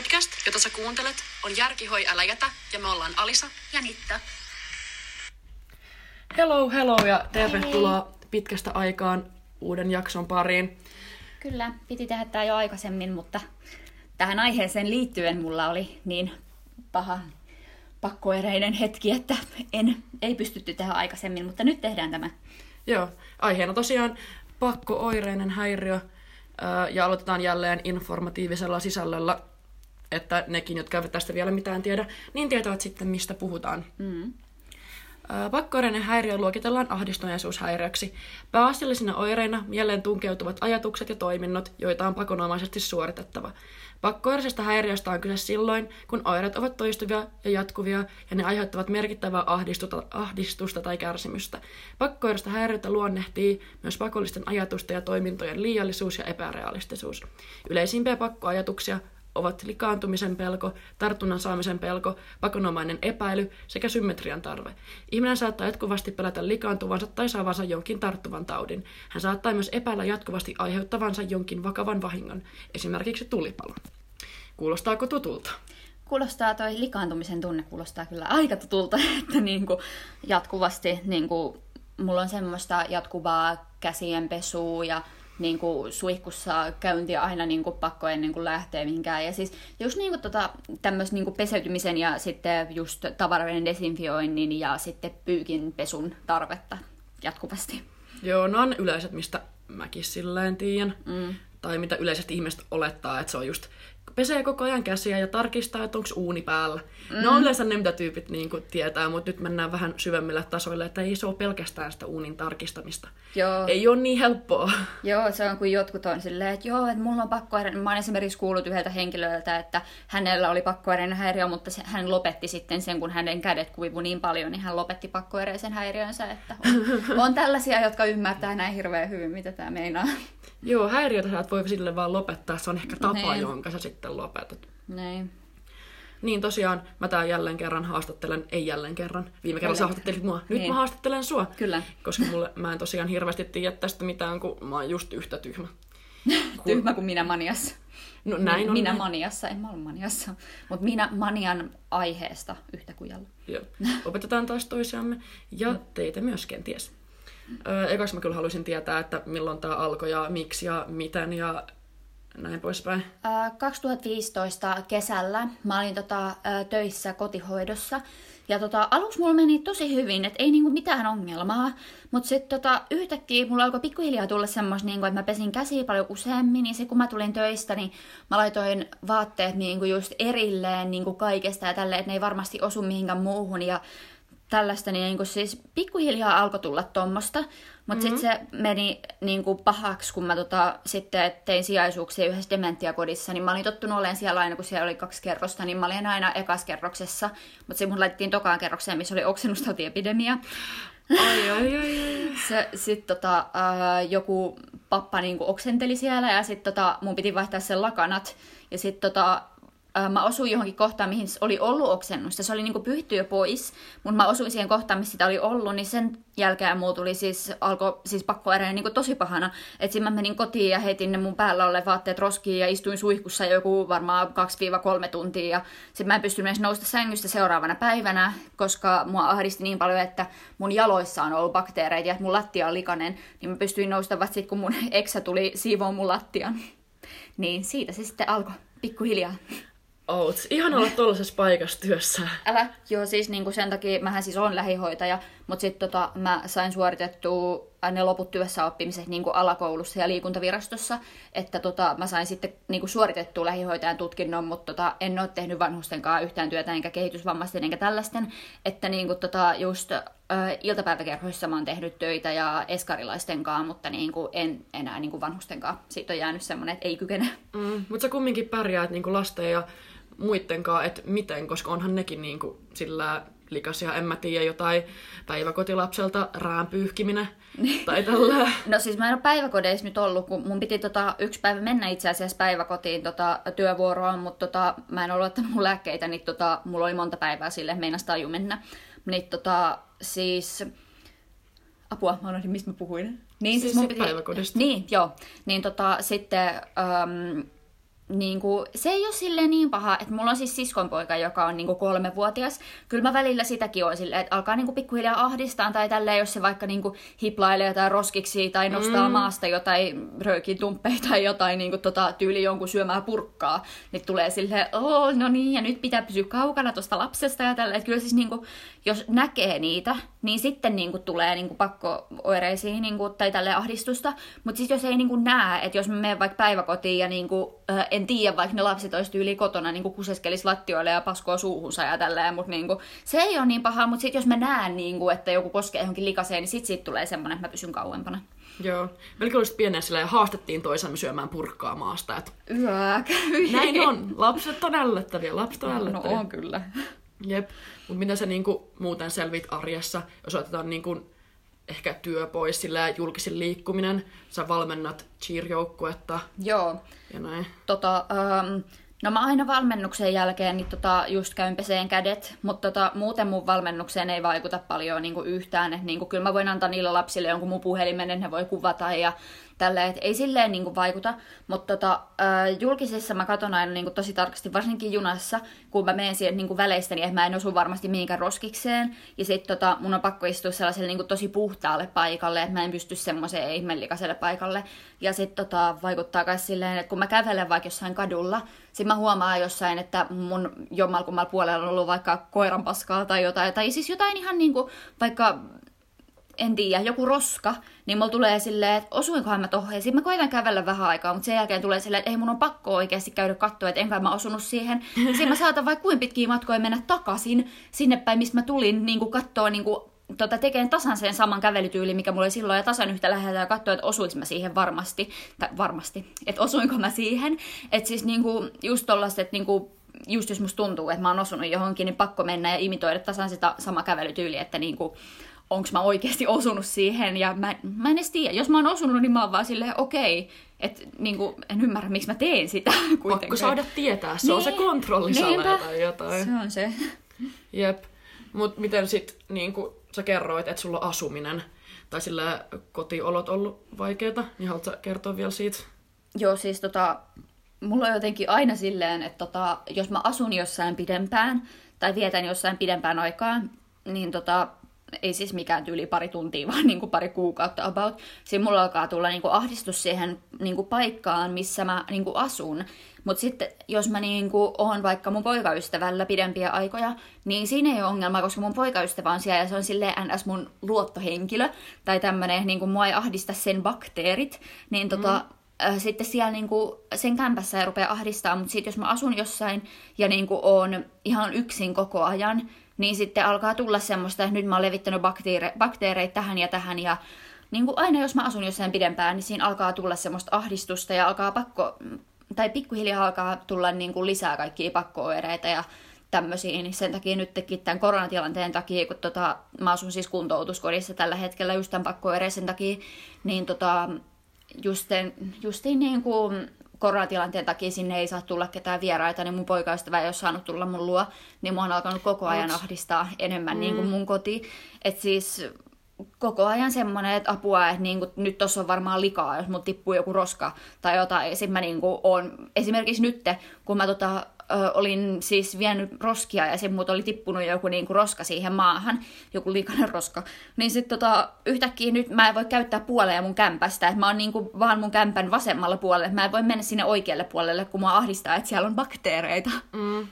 Podcast, jota sä kuuntelet, on Järkihoi älä jätä ja me ollaan Alisa ja Nitta. Hello, hello ja tervetuloa pitkästä aikaan uuden jakson pariin. Kyllä, piti tehdä tämä jo aikaisemmin, mutta tähän aiheeseen liittyen mulla oli niin paha pakkoereinen hetki, että en, ei pystytty tehdä aikaisemmin, mutta nyt tehdään tämä. Joo, aiheena tosiaan pakkooireinen häiriö ja aloitetaan jälleen informatiivisella sisällöllä, että nekin, jotka eivät tästä vielä mitään tiedä, niin tietävät sitten, mistä puhutaan. Mm. Pakkoireinen häiriö luokitellaan ahdistuneisuushäiriöksi. Pääasiallisina oireina mieleen tunkeutuvat ajatukset ja toiminnot, joita on pakonomaisesti suoritettava. Pakkoirisesta häiriöstä on kyse silloin, kun oireet ovat toistuvia ja jatkuvia ja ne aiheuttavat merkittävää ahdistusta, ahdistusta tai kärsimystä. Pakkoirista häiriötä luonnehtii myös pakollisten ajatusten ja toimintojen liiallisuus ja epärealistisuus. Yleisimpiä pakkoajatuksia ovat likaantumisen pelko, tartunnan saamisen pelko, pakonomainen epäily sekä symmetrian tarve. Ihminen saattaa jatkuvasti pelätä likaantuvansa tai saavansa jonkin tarttuvan taudin. Hän saattaa myös epäillä jatkuvasti aiheuttavansa jonkin vakavan vahingon, esimerkiksi tulipalon. Kuulostaako tutulta? Kuulostaa toi likaantumisen tunne, kuulostaa kyllä aika tutulta, että niin kuin jatkuvasti niin kuin, mulla on semmoista jatkuvaa käsienpesua ja niin kuin suihkussa käynti aina niin kuin pakko ennen kuin lähtee mihinkään. Ja siis just niin kuin tota, tämmöistä niin kuin peseytymisen ja sitten just tavaroiden desinfioinnin ja sitten pyykin pesun tarvetta jatkuvasti. Joo, no on yleiset, mistä mäkin silleen tiedän. Mm. Tai mitä yleisesti ihmiset olettaa, että se on just pesee koko ajan käsiä ja tarkistaa, että onko uuni päällä. Mm. No on yleensä ne, mitä tyypit niin kuin, tietää, mutta nyt mennään vähän syvemmillä tasoilla, että ei se ole pelkästään sitä uunin tarkistamista. Joo. Ei ole niin helppoa. Joo, se on kuin jotkut on silleen, että joo, että mulla on pakkohäiriö. Mä oon esimerkiksi kuullut yhdeltä henkilöltä, että hänellä oli pakkohäiriön häiriö, mutta se, hän lopetti sitten sen, kun hänen kädet kuivu niin paljon, niin hän lopetti pakkohäiriöisen häiriönsä. Että on, on tällaisia, jotka ymmärtää näin hirveän hyvin, mitä tämä meinaa. Joo, häiriötä sä et voi sille vaan lopettaa, se on ehkä tapa, niin. jonka sä sitten lopetat. Niin. Niin tosiaan, mä tää jälleen kerran haastattelen, ei jälleen kerran, viime kerralla sä haastattelit mua, nyt niin. mä haastattelen sua. Kyllä. Koska mulle, mä en tosiaan hirveästi tiedä tästä mitään, kun mä oon just yhtä tyhmä. Tyhmä kuin minä maniassa. No näin on. Minä näin. maniassa, en mä ole maniassa, mutta minä manian aiheesta yhtä kujalla. Joo. Opetetaan taas toisiamme ja teitä myös kenties. Ekaksi mä kyllä haluaisin tietää, että milloin tämä alkoi ja miksi ja miten ja näin poispäin. 2015 kesällä mä olin tota, töissä kotihoidossa. Ja tota, aluksi mulla meni tosi hyvin, että ei niinku mitään ongelmaa. Mutta sitten tota, yhtäkkiä mulla alkoi pikkuhiljaa tulla semmoista, niinku, että mä pesin käsiä paljon useammin. Niin se kun mä tulin töistä, niin mä laitoin vaatteet niinku just erilleen niinku kaikesta ja tälleen, että ne ei varmasti osu mihinkään muuhun. Ja tällaista, niin, niin siis pikkuhiljaa alkoi tulla tuommoista, mutta mm-hmm. sitten se meni niin kuin pahaksi, kun mä tota, sitten tein sijaisuuksia yhdessä dementiakodissa, niin mä olin tottunut olemaan siellä aina, kun siellä oli kaksi kerrosta, niin mä olin aina ekaskerroksessa, mutta sitten mun laitettiin tokaan kerrokseen, missä oli oksennustautiepidemia. Ai, ai, ai, ai. Sitten tota, äh, joku pappa niin oksenteli siellä ja sitten tota, mun piti vaihtaa sen lakanat. Ja sitten tota, mä osuin johonkin kohtaan, mihin oli ollut oksennusta. Se oli niinku pyhitty jo pois, mutta mä osuin siihen kohtaan, missä sitä oli ollut, niin sen jälkeen mulla tuli siis, alkoi siis pakkoereinen niinku tosi pahana. Että mä menin kotiin ja heitin ne mun päällä olleet vaatteet roskiin ja istuin suihkussa joku varmaan 2-3 tuntia. Ja sitten mä en pystynyt edes nousta sängystä seuraavana päivänä, koska mua ahdisti niin paljon, että mun jaloissa on ollut bakteereita ja mun lattia on likainen. Niin mä pystyin nousta vasta sitten, kun mun eksä tuli siivoon mun lattian. Niin siitä se sitten alkoi pikkuhiljaa. Outs. Ihan olla tuollaisessa paikassa työssä. Älä. Joo, siis niinku sen takia, mähän siis on lähihoitaja, mutta sitten tota, mä sain suoritettua ne loput työssä oppimiset niinku alakoulussa ja liikuntavirastossa, että tota, mä sain sitten niinku suoritettua lähihoitajan tutkinnon, mutta tota, en ole tehnyt vanhustenkaan yhtään työtä, enkä kehitysvammaisten, enkä tällaisten, että niinku tota, just ö, iltapäiväkerhoissa mä oon tehnyt töitä ja eskarilaistenkaan, mutta niinku en enää niinku vanhustenkaan. Siitä on jäänyt semmoinen, että ei kykene. Mm, mutta sä kumminkin pärjäät niinku lasten ja muittenkaan, että miten, koska onhan nekin niin kuin sillä likasia, en mä tiedä, jotain päiväkotilapselta räänpyyhkiminen niin. tai tällä. No siis mä en ole päiväkodeissa nyt ollut, kun mun piti tota, yksi päivä mennä itse asiassa päiväkotiin tota, työvuoroon, mutta tota, mä en ollut ottanut mun lääkkeitä, niin tota, mulla oli monta päivää sille, meinas taju mennä. Niin tota, siis... Apua, mä unohdin, mistä mä puhuin. Niin, siis, siis mun piti... päiväkodista. Niin, joo. Niin tota, sitten... Um, niin kuin, se ei ole silleen niin paha, että mulla on siis siskonpoika, joka on niin kuin kolmevuotias. Kyllä mä välillä sitäkin on silleen, että alkaa niin kuin pikkuhiljaa ahdistaa tai tälleen, jos se vaikka niin kuin hiplailee jotain roskiksi tai nostaa mm. maasta jotain röökitumppeja tai jotain niin kuin tota, tyyli jonkun syömää purkkaa, niin tulee silleen, oh, no niin, ja nyt pitää pysyä kaukana tuosta lapsesta ja tälleen. Että kyllä siis niin kuin, jos näkee niitä, niin sitten niin kuin, tulee niin kuin, pakko-oireisiin niin kuin, tai tälle ahdistusta. Mutta siis jos ei niin kuin, näe, että jos mä menen vaikka päiväkotiin ja niin kuin, äh, en tiedä, vaikka ne lapset olisi yli kotona niin kuin, kuseskelis lattioille ja paskoo suuhunsa ja tälleen, mutta niin kuin, se ei ole niin paha, mutta sitten jos mä näen, niin kuin, että joku koskee johonkin likaseen, niin sitten siitä tulee semmoinen, että mä pysyn kauempana. Joo. Melkein olisi pienen sillä ja haastettiin toisemme syömään purkkaa maasta. Että Yö, näin on. Lapset on ällöttäviä. Lapset on No ällöttäviä. on kyllä. Jep. Mutta miten sä niinku muuten selvit arjessa, jos otetaan niinku ehkä työ pois, sillä julkisin liikkuminen, sä valmennat cheer-joukkuetta Joo, ja näin. Tota, ähm, no mä aina valmennuksen jälkeen niin tota, just käyn peseen kädet, mutta tota, muuten mun valmennukseen ei vaikuta paljon niin kuin yhtään. Et, niin kuin, kyllä mä voin antaa niille lapsille jonkun mun puhelimen, ne voi kuvata ja tällä, et ei silleen niin kuin, vaikuta. Mutta tota, äh, julkisessa mä katson aina niin kuin, tosi tarkasti, varsinkin junassa, kun mä menen siihen niin kuin, väleistä, niin että mä en osu varmasti mihinkään roskikseen. Ja sit tota, mun on pakko istua sellaiselle niin kuin, tosi puhtaalle paikalle, että mä en pysty semmoiseen ihmellikaselle paikalle. Ja sit tota, vaikuttaa myös silleen, että kun mä kävelen vaikka jossain kadulla, sit mä huomaan jossain, että mun jommalkummalla puolella on ollut vaikka koiranpaskaa tai jotain, tai siis jotain ihan niinku, vaikka en tiedä, joku roska, niin mulla tulee silleen, että osuinkohan mä tohon. Ja sitten mä koitan kävellä vähän aikaa, mutta sen jälkeen tulee silleen, että ei mun on pakko oikeasti käydä katsoa, että enkä mä osunut siihen. Sitten mä saatan vaikka kuin pitkiä matkoja mennä takaisin sinne päin, mistä mä tulin, niin kuin katsoa niin kuin, tota, tekeen tasan sen saman kävelytyyli, mikä mulla oli silloin, ja tasan yhtä lähellä ja katsoa, että osuinko mä siihen varmasti, tai varmasti, että osuinko mä siihen. Että siis niinku, just tollaset, että niinku, just jos musta tuntuu, että mä oon osunut johonkin, niin pakko mennä ja imitoida tasan sitä sama kävelytyyli, että niinku, onko mä oikeasti osunut siihen, ja mä, mä en edes tiedä. Jos mä oon osunut, niin mä oon vaan silleen, okei, että niinku, en ymmärrä, miksi mä teen sitä kuitenkaan. Pakko saada tietää, se on se Niin. kontrollisala Niinpä. tai jotain. Se on se. Jep. Mut miten sit, niin kuin sä kerroit, että sulla on asuminen tai sillä kotiolot ollut vaikeita, niin haluatko kertoa vielä siitä? Joo, siis tota, mulla on jotenkin aina silleen, että tota, jos mä asun jossain pidempään tai vietän jossain pidempään aikaa, niin tota, ei siis mikään tyyli pari tuntia, vaan niin kuin pari kuukautta about. Siinä mulla alkaa tulla niin kuin ahdistus siihen niin kuin paikkaan, missä mä niin kuin asun. Mutta sitten jos mä niin kuin oon vaikka mun poikaystävällä pidempiä aikoja, niin siinä ei ole ongelmaa, koska mun poikaystävä on siellä ja se on silleen ns. mun luottohenkilö. Tai tämmönen, niin kuin mua ei ahdista sen bakteerit. Niin tota, äh, sitten siellä niinku sen kämpässä ei rupea ahdistaa, mutta sitten jos mä asun jossain ja niinku oon ihan yksin koko ajan, niin sitten alkaa tulla semmoista, että nyt mä oon levittänyt bakteere- bakteereita tähän ja tähän ja niin kuin aina jos mä asun jossain pidempään, niin siinä alkaa tulla semmoista ahdistusta ja alkaa pakko, tai pikkuhiljaa alkaa tulla niin kuin lisää kaikkia pakkooireita ja tämmöisiä, niin sen takia nyt tämän koronatilanteen takia, kun tota, mä asun siis kuntoutuskodissa tällä hetkellä just tämän pakkooireisen takia, niin tota, justen, justiin niin kuin koronatilanteen takia sinne ei saa tulla ketään vieraita, niin mun poikaystävä ei ole saanut tulla mun luo, niin mua on alkanut koko ajan ahdistaa enemmän mm. niin kuin mun koti. Et siis koko ajan semmoinen, että apua, että niinku, nyt tuossa on varmaan likaa, jos mut tippuu joku roska tai jotain. Sitten mä niinku on, esimerkiksi nyt, kun mä tota, ö, olin siis vienyt roskia ja sitten mut oli tippunut joku niinku roska siihen maahan, joku liikainen roska, niin sitten tota, yhtäkkiä nyt mä en voi käyttää puoleja mun kämpästä, että mä oon niinku vaan mun kämpän vasemmalla puolella, mä en voi mennä sinne oikealle puolelle, kun mua ahdistaa, että siellä on bakteereita. Mm.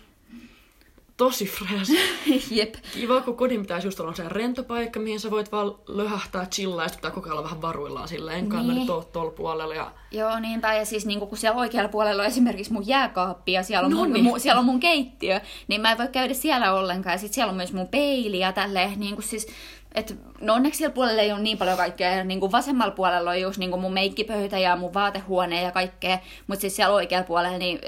Tosi fresh. Jep. Kiva, kun kodin pitäisi just olla se rento paikka, mihin sä voit vaan löhähtää, chillaa, ja sit pitää kokeilla vähän varuillaan silleen, enkä niin. Niin. nyt oo tuolla puolella. Ja... Joo, niinpä. Ja siis niin kun siellä oikealla puolella on esimerkiksi mun jääkaappi ja siellä on, mun, Noniin. mu, siellä on mun keittiö, niin mä en voi käydä siellä ollenkaan. Ja sitten siellä on myös mun peili ja tälleen. Niin kuin siis, et, no onneksi siellä puolella ei ole niin paljon kaikkea. Ja Niin kuin vasemmalla puolella on just niin kuin mun meikkipöytä ja mun vaatehuone ja kaikkea. Mutta siis siellä oikealla puolella niin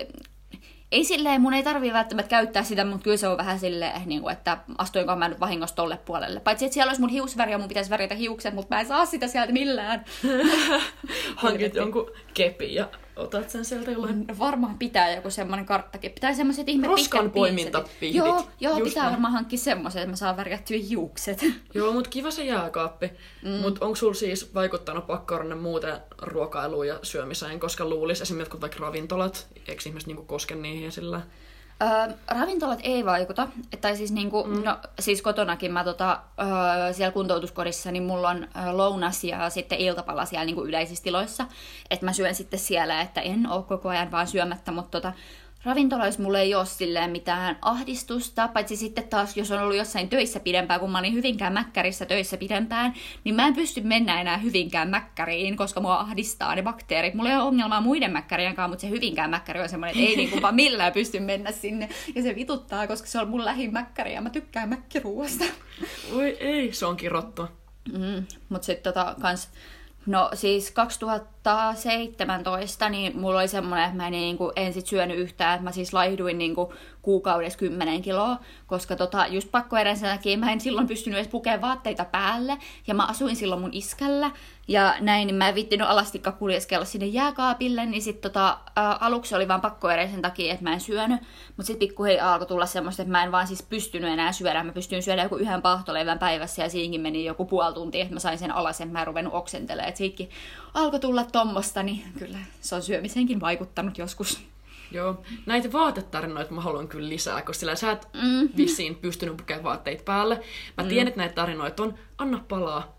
ei silleen, mun ei tarvii välttämättä käyttää sitä, mutta kyllä se on vähän silleen, niin kuin, että astuinko mä nyt vahingossa tolle puolelle. Paitsi, että siellä olisi mun hiusväri ja mun pitäisi värjätä hiukset, mutta mä en saa sitä sieltä millään. Hankit jonkun kepin ja Otat sen sieltä jollain... No varmaan pitää joku semmoinen karttakin. Pitää semmoiset ihme Roskan pitkät poimintapihdit. Joo, joo Just pitää näin. varmaan hankkia semmoisen, että mä saan värjättyä hiukset. Joo, mut kiva se jääkaappi. Mm. Mut onko sulla siis vaikuttanut pakkoranne muuten ruokailuun ja syömiseen, koska luulisi esimerkiksi vaikka ravintolat, eikö ihmiset niinku koske niihin sillä? Öö, ravintolat ei vaikuta. Tai siis, niinku, mm. no, siis kotonakin mä tota, öö, siellä kuntoutuskodissa, niin mulla on öö, lounas ja sitten iltapala siellä niinku yleisissä tiloissa. Että mä syön sitten siellä, että en ole koko ajan vaan syömättä, mutta tota, ravintoloissa mulla ei ole silleen mitään ahdistusta, paitsi sitten taas, jos on ollut jossain töissä pidempään, kun mä olin Hyvinkään Mäkkärissä töissä pidempään, niin mä en pysty mennä enää Hyvinkään Mäkkäriin, koska mua ahdistaa ne bakteerit. Mulla ei ole ongelmaa muiden Mäkkärien kanssa, mutta se Hyvinkään Mäkkäri on semmoinen, että ei niinku vaan millään pysty mennä sinne. Ja se vituttaa, koska se on mun lähin Mäkkäri ja mä tykkään mäkkiruuasta. Oi ei, se on kirottu. Mm, mutta sitten tota kans, no siis 2017, niin mulla oli semmoinen, että mä en niinku ensin syönyt yhtään, että mä siis laihduin niinku kuukaudessa 10 kiloa, koska tota, just sen takia mä en silloin pystynyt edes pukemaan vaatteita päälle, ja mä asuin silloin mun iskällä, ja näin, niin mä en vittinyt alastikka kuljeskella sinne jääkaapille, niin sit tota, ä, aluksi oli vaan pakkoeiden sen takia, että mä en syönyt, mutta sitten pikkuhiljaa alkoi tulla semmoista, että mä en vaan siis pystynyt enää syödä, mä pystyin syödä joku yhden pahtoleivän päivässä, ja siinkin meni joku puoli tuntia, että mä sain sen alas, että mä en ruvennut oksentelemaan, että siitäkin alkoi tulla tommosta, niin kyllä se on syömiseenkin vaikuttanut joskus. Joo, näitä vaatetarinoita mä haluan kyllä lisää, koska sillä sä et Mm. vissiin pystynyt pukemaan vaatteita päälle. Mä tiedän, että näitä tarinoita on. Anna palaa.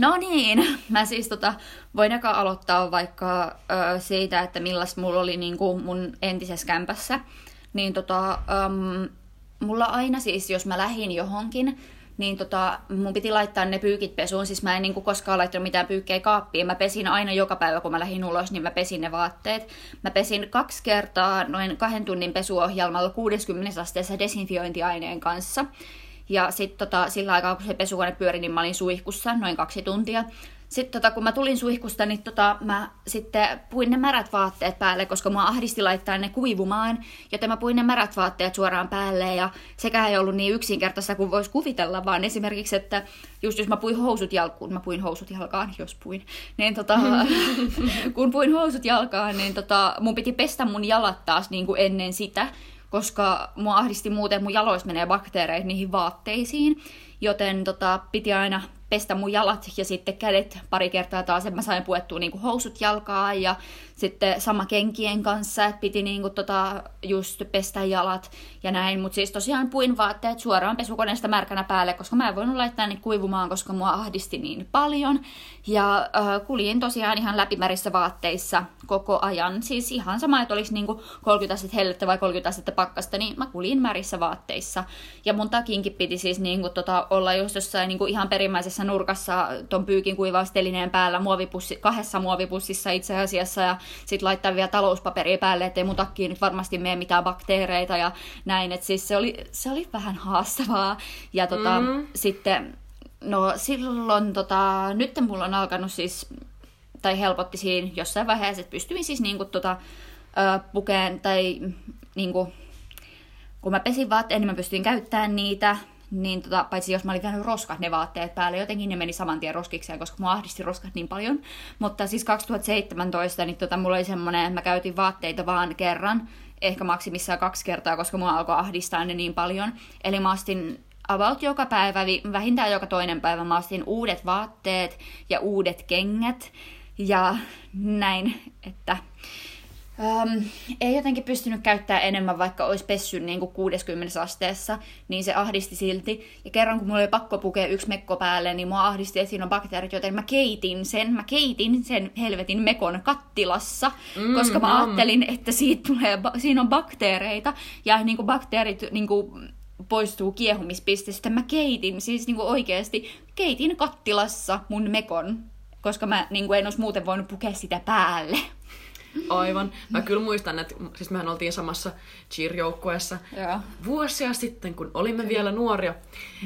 No niin, mä siis tota, voin eka aloittaa vaikka ö, siitä, että millaista mulla oli niinku mun entisessä kämpässä. Niin tota, äm, mulla aina siis, jos mä lähin johonkin, niin tota, mun piti laittaa ne pyykit pesuun. Siis mä en niinku koskaan laittanut mitään pyykkejä kaappiin. Mä pesin aina joka päivä, kun mä lähdin ulos, niin mä pesin ne vaatteet. Mä pesin kaksi kertaa noin kahden tunnin pesuohjelmalla 60 asteessa desinfiointiaineen kanssa. Ja sitten tota, sillä aikaa, kun se pesukone pyöri, niin mä olin suihkussa noin kaksi tuntia. Sitten tota, kun mä tulin suihkusta, niin tota, mä sitten puin ne märät vaatteet päälle, koska mua ahdisti laittaa ne kuivumaan. Joten mä puin ne märät vaatteet suoraan päälle ja sekä ei ollut niin yksinkertaista kuin voisi kuvitella, vaan esimerkiksi, että just jos mä puin housut jalkuun, mä puin housut jalkaan, jos puin, niin tota, kun puin housut jalkaan, niin tota, mun piti pestä mun jalat taas niin kuin ennen sitä, koska mua ahdisti muuten, mun jaloissa menee bakteereita niihin vaatteisiin, joten tota, piti aina pestä mun jalat ja sitten kädet pari kertaa taas, että mä sain puettua niinku housut jalkaan ja sitten sama kenkien kanssa, että piti niinku tota just pestä jalat ja näin, mutta siis tosiaan puin vaatteet suoraan pesukoneesta märkänä päälle, koska mä en voinut laittaa ne kuivumaan, koska mua ahdisti niin paljon. Ja äh, kuljin tosiaan ihan läpimärissä vaatteissa koko ajan, siis ihan sama, että olisi niinku 30 astetta hellettä vai 30 astetta pakkasta, niin mä kuljin märissä vaatteissa. Ja mun takinkin piti siis niinku tota olla just jossain niinku ihan perimmäisessä nurkassa ton pyykin kuivaustelineen päällä muovipussi, kahdessa muovipussissa itse asiassa. Ja sitten laittaa vielä talouspaperia päälle, ettei mun takkiin nyt varmasti mene mitään bakteereita ja näin, että siis se oli, se oli vähän haastavaa. Ja tota, Mm. sitten no silloin tota, nyt mulla on alkanut siis tai helpotti siinä jossain vaiheessa, että pystyin siis niinku tota, pukeen tai niinku, kun mä pesin vaatteet, niin mä pystyin käyttämään niitä, niin tota, paitsi jos mä olin käynyt roskat ne vaatteet päälle, jotenkin ne meni saman tien roskikseen, koska mua ahdisti roskat niin paljon. Mutta siis 2017, niin tota, mulla oli semmoinen, että mä käytin vaatteita vaan kerran, ehkä maksimissaan kaksi kertaa, koska mua alkoi ahdistaa ne niin paljon. Eli mä ostin about joka päivä, vähintään joka toinen päivä, mä ostin uudet vaatteet ja uudet kengät ja näin, että Um, ei jotenkin pystynyt käyttää enemmän, vaikka olisi pessy niin kuin 60 asteessa, niin se ahdisti silti. Ja kerran kun mulla oli pakko pukea yksi mekko päälle, niin mua ahdisti, että siinä on bakteerit, joten mä keitin sen, mä keitin sen helvetin mekon kattilassa, mm, koska mä nam. ajattelin, että siitä tulee, siinä on bakteereita, ja niin kuin bakteerit niin kuin poistuu kiehumispisteestä. Mä keitin, siis niin kuin oikeasti, keitin kattilassa mun mekon, koska mä niin kuin en olisi muuten voinut pukea sitä päälle. Aivan. Mä kyllä muistan, että siis mehän oltiin samassa cheer-joukkueessa Joo. vuosia sitten, kun olimme vielä nuoria.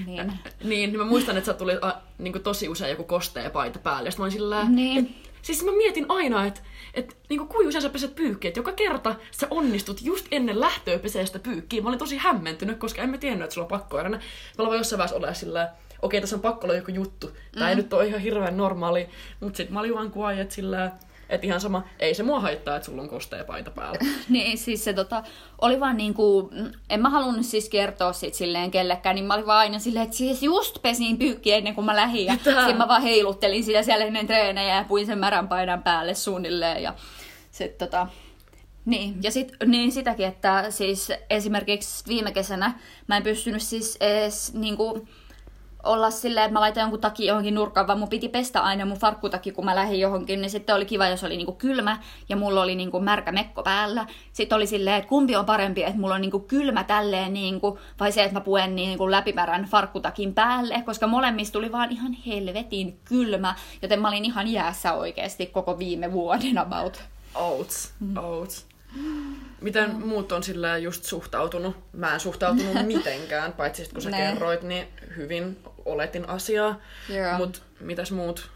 Niin. Äh, Niin, niin mä muistan, että sä tuli a, niin tosi usein joku kostea paita päälle. Ja mä olin sillä Niin. et, Siis mä mietin aina, että et, niin kuin usein sä peset pyykkiä, joka kerta sä onnistut just ennen lähtöä pesee sitä pyykkiä. Mä olin tosi hämmentynyt, koska en mä tiennyt, että sulla on pakko aina. Mä vaan jossain vaiheessa olla sillä okei, tässä on pakko olla joku juttu. Tää ei nyt ole ihan hirveän normaali. Mut sit mä olin vaan quiet sillä Että ihan sama, ei se mua haittaa, että sulla on kostea paita päällä. niin, siis se tota, oli vaan niinku, en mä halunnut siis kertoa sit silleen kellekään, niin mä olin vaan aina silleen, että siis just pesin pyykki ennen kuin mä lähdin. Ja sitten mä vaan heiluttelin sitä siellä ennen treenejä ja puin sen märän paidan päälle suunnilleen. Ja sit tota, niin, ja sit, niin sitäkin, että siis esimerkiksi viime kesänä mä en pystynyt siis edes niinku, olla silleen, että mä laitan jonkun takia johonkin nurkkaan, vaan mun piti pestä aina mun farkkutaki, kun mä lähdin johonkin, niin sitten oli kiva, jos oli niinku kylmä ja mulla oli niinku märkä mekko päällä. Sitten oli silleen, että kumpi on parempi, että mulla on niinku kylmä tälleen, niinku, vai se, että mä puen niinku läpimärän farkkutakin päälle, koska molemmista tuli vaan ihan helvetin kylmä, joten mä olin ihan jäässä oikeasti koko viime vuoden about. Outs, outs. Miten mm. muut on sillä just suhtautunut? Mä en suhtautunut mitenkään, paitsi kun sä ne. kerroit, niin hyvin oletin asiaa. Yeah. Mutta mitäs muut?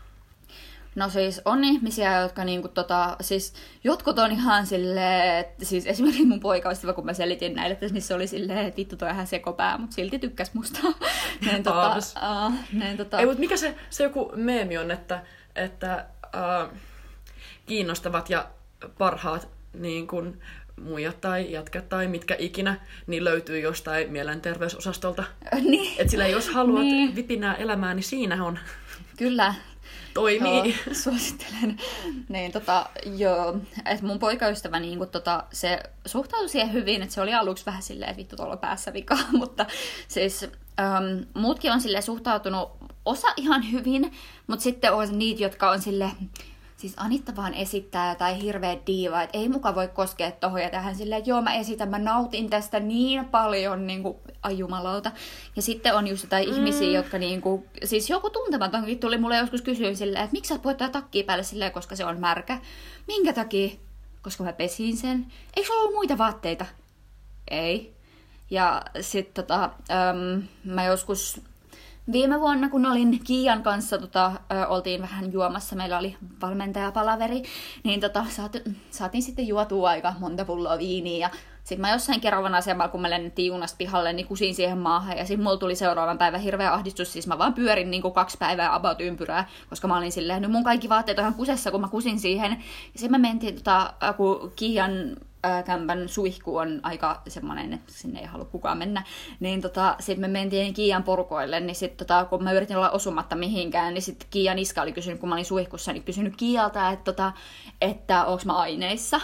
No siis on ihmisiä, jotka niinku tota, siis jotkut on ihan silleen, että siis esimerkiksi mun poikaystävä, kun mä selitin näille, että niin se oli silleen, että vittu toi ihan sekopää, mutta silti tykkäs musta. näin, tota, uh, näin, tota... Ei, mutta mikä se, se joku meemi on, että, että uh, kiinnostavat ja parhaat niin kun muijat tai jätkät tai mitkä ikinä, niin löytyy jostain mielenterveysosastolta. Niin. Et sillä jos haluat niin. vipinää elämää, niin siinä on. Kyllä. Toimii. Joo, suosittelen. Niin, tota, joo, että mun poikaystävä niin kun, tota, se suhtautui siihen hyvin, että se oli aluksi vähän silleen, vittu tuolla päässä vikaa, mutta siis äm, muutkin on sille suhtautunut osa ihan hyvin, mutta sitten on niitä, jotka on sille siis Anitta vaan esittää jotain hirveä diiva, että ei muka voi koskea tohon ja tähän silleen, että joo mä esitän, mä nautin tästä niin paljon, niin kuin, ai jumalauta. Ja sitten on just jotain mm. ihmisiä, jotka niin kuin, siis joku tuntematonkin tuli mulle joskus kysyä silleen, että miksi sä voit takkia päälle silleen, koska se on märkä. Minkä takia? Koska mä pesin sen. Eikö sulla ollut muita vaatteita? Ei. Ja sitten tota, äm, mä joskus Viime vuonna, kun olin Kiian kanssa, tota, ö, oltiin vähän juomassa, meillä oli valmentajapalaveri, niin tota, saat, saatiin sitten juotua aika monta pulloa viiniä. Ja sitten mä jossain Kerovan asemalla, kun mä lennettiin junasta pihalle, niin kusin siihen maahan. Ja sitten mulla tuli seuraavan päivän hirveä ahdistus, siis mä vaan pyörin niin kuin kaksi päivää about ympyrää, koska mä olin silleen, nyt mun kaikki vaatteet on ihan kusessa, kun mä kusin siihen. Ja sitten mä mentiin, tota, kun Kiian kämpän suihku on aika semmoinen, että sinne ei halua kukaan mennä, niin tota, sitten me mentiin Kiian porukoille, niin sitten tota, kun mä yritin olla osumatta mihinkään, niin sitten Kiian iska oli kysynyt, kun mä olin suihkussa, niin kysynyt Kialta, että, tota, että onko mä aineissa.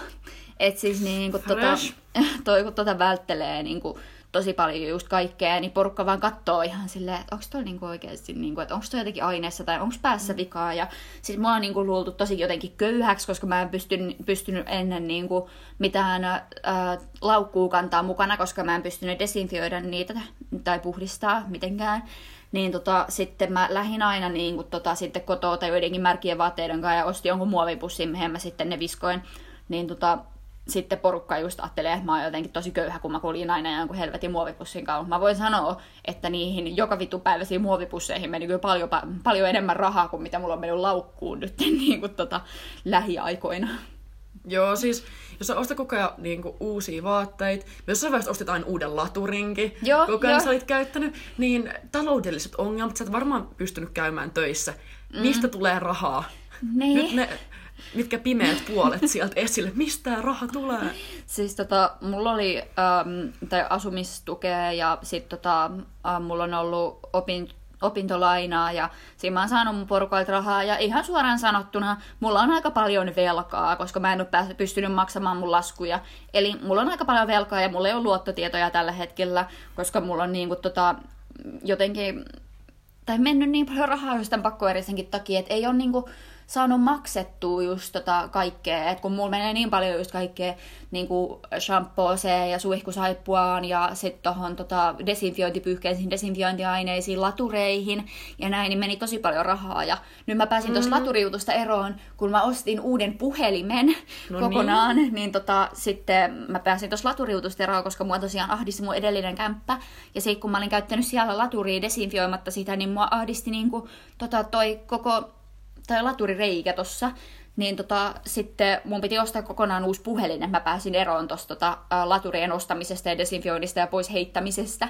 Että siis niin kun, tota, toi kun tota välttelee niin kun, tosi paljon just kaikkea, niin porukka vaan katsoo ihan silleen, että onko toi niinku oikeasti, niinku, että onko toi jotenkin aineessa tai onko päässä mm. vikaa. Ja siis mua on niinku luultu tosi jotenkin köyhäksi, koska mä en pystyn, pystynyt ennen niinku mitään ää, laukkuu kantaa mukana, koska mä en pystynyt desinfioida niitä tai puhdistaa mitenkään. Niin tota, sitten mä lähdin aina niin kuin, tota, sitten kotoa tai joidenkin märkien vaatteiden kanssa ja ostin jonkun muovipussin, mihin mä sitten ne viskoin. Niin tota, sitten porukka just ajattelee, että mä oon jotenkin tosi köyhä, kun mä kuljin aina jonkun helvetin muovipussin kanssa. Mä voin sanoa, että niihin joka vittu päiväisiin muovipusseihin meni kyllä paljon, paljon enemmän rahaa kuin mitä mulla on mennyt laukkuun nyt niin kuin tota, lähiaikoina. Joo, siis jos sä ostat koko ajan niin kuin, uusia vaatteita, jossain vaiheessa ostit aina uuden laturinkin, Joo, koko ajan jo. sä olit käyttänyt, niin taloudelliset ongelmat, sä et varmaan pystynyt käymään töissä. Mm. Mistä tulee rahaa? Niin. Nyt ne mitkä pimeät puolet sieltä esille. Mistä raha tulee? Siis tota, mulla oli ähm, tai asumistukea ja sitten tota, äh, mulla on ollut opin, opintolainaa ja siinä mä oon saanut mun porukoilta rahaa ja ihan suoraan sanottuna mulla on aika paljon velkaa, koska mä en ole pystynyt maksamaan mun laskuja. Eli mulla on aika paljon velkaa ja mulla ei ole luottotietoja tällä hetkellä, koska mulla on niinku tota, jotenkin tai mennyt niin paljon rahaa jostain pakkoerisenkin takia, että ei ole niinku saanut maksettua just tota kaikkea, että kun mulla menee niin paljon just kaikkea niin shampooseen ja suihkusaippuaan ja sitten tohon tota desinfiointipyyhkeisiin, desinfiointiaineisiin, latureihin ja näin, niin meni tosi paljon rahaa. Ja nyt mä pääsin tuosta mm. laturiutusta eroon, kun mä ostin uuden puhelimen no kokonaan, niin, niin tota, sitten mä pääsin tuosta laturiutusta eroon, koska mua tosiaan ahdisti mun edellinen kämppä. Ja sitten kun mä olin käyttänyt siellä laturia desinfioimatta sitä, niin mua ahdisti niin kuin, tota, toi koko tai laturireikä tossa, niin tota, sitten mun piti ostaa kokonaan uusi puhelin, että mä pääsin eroon tuosta tota, laturien ostamisesta ja desinfioinnista ja pois heittämisestä.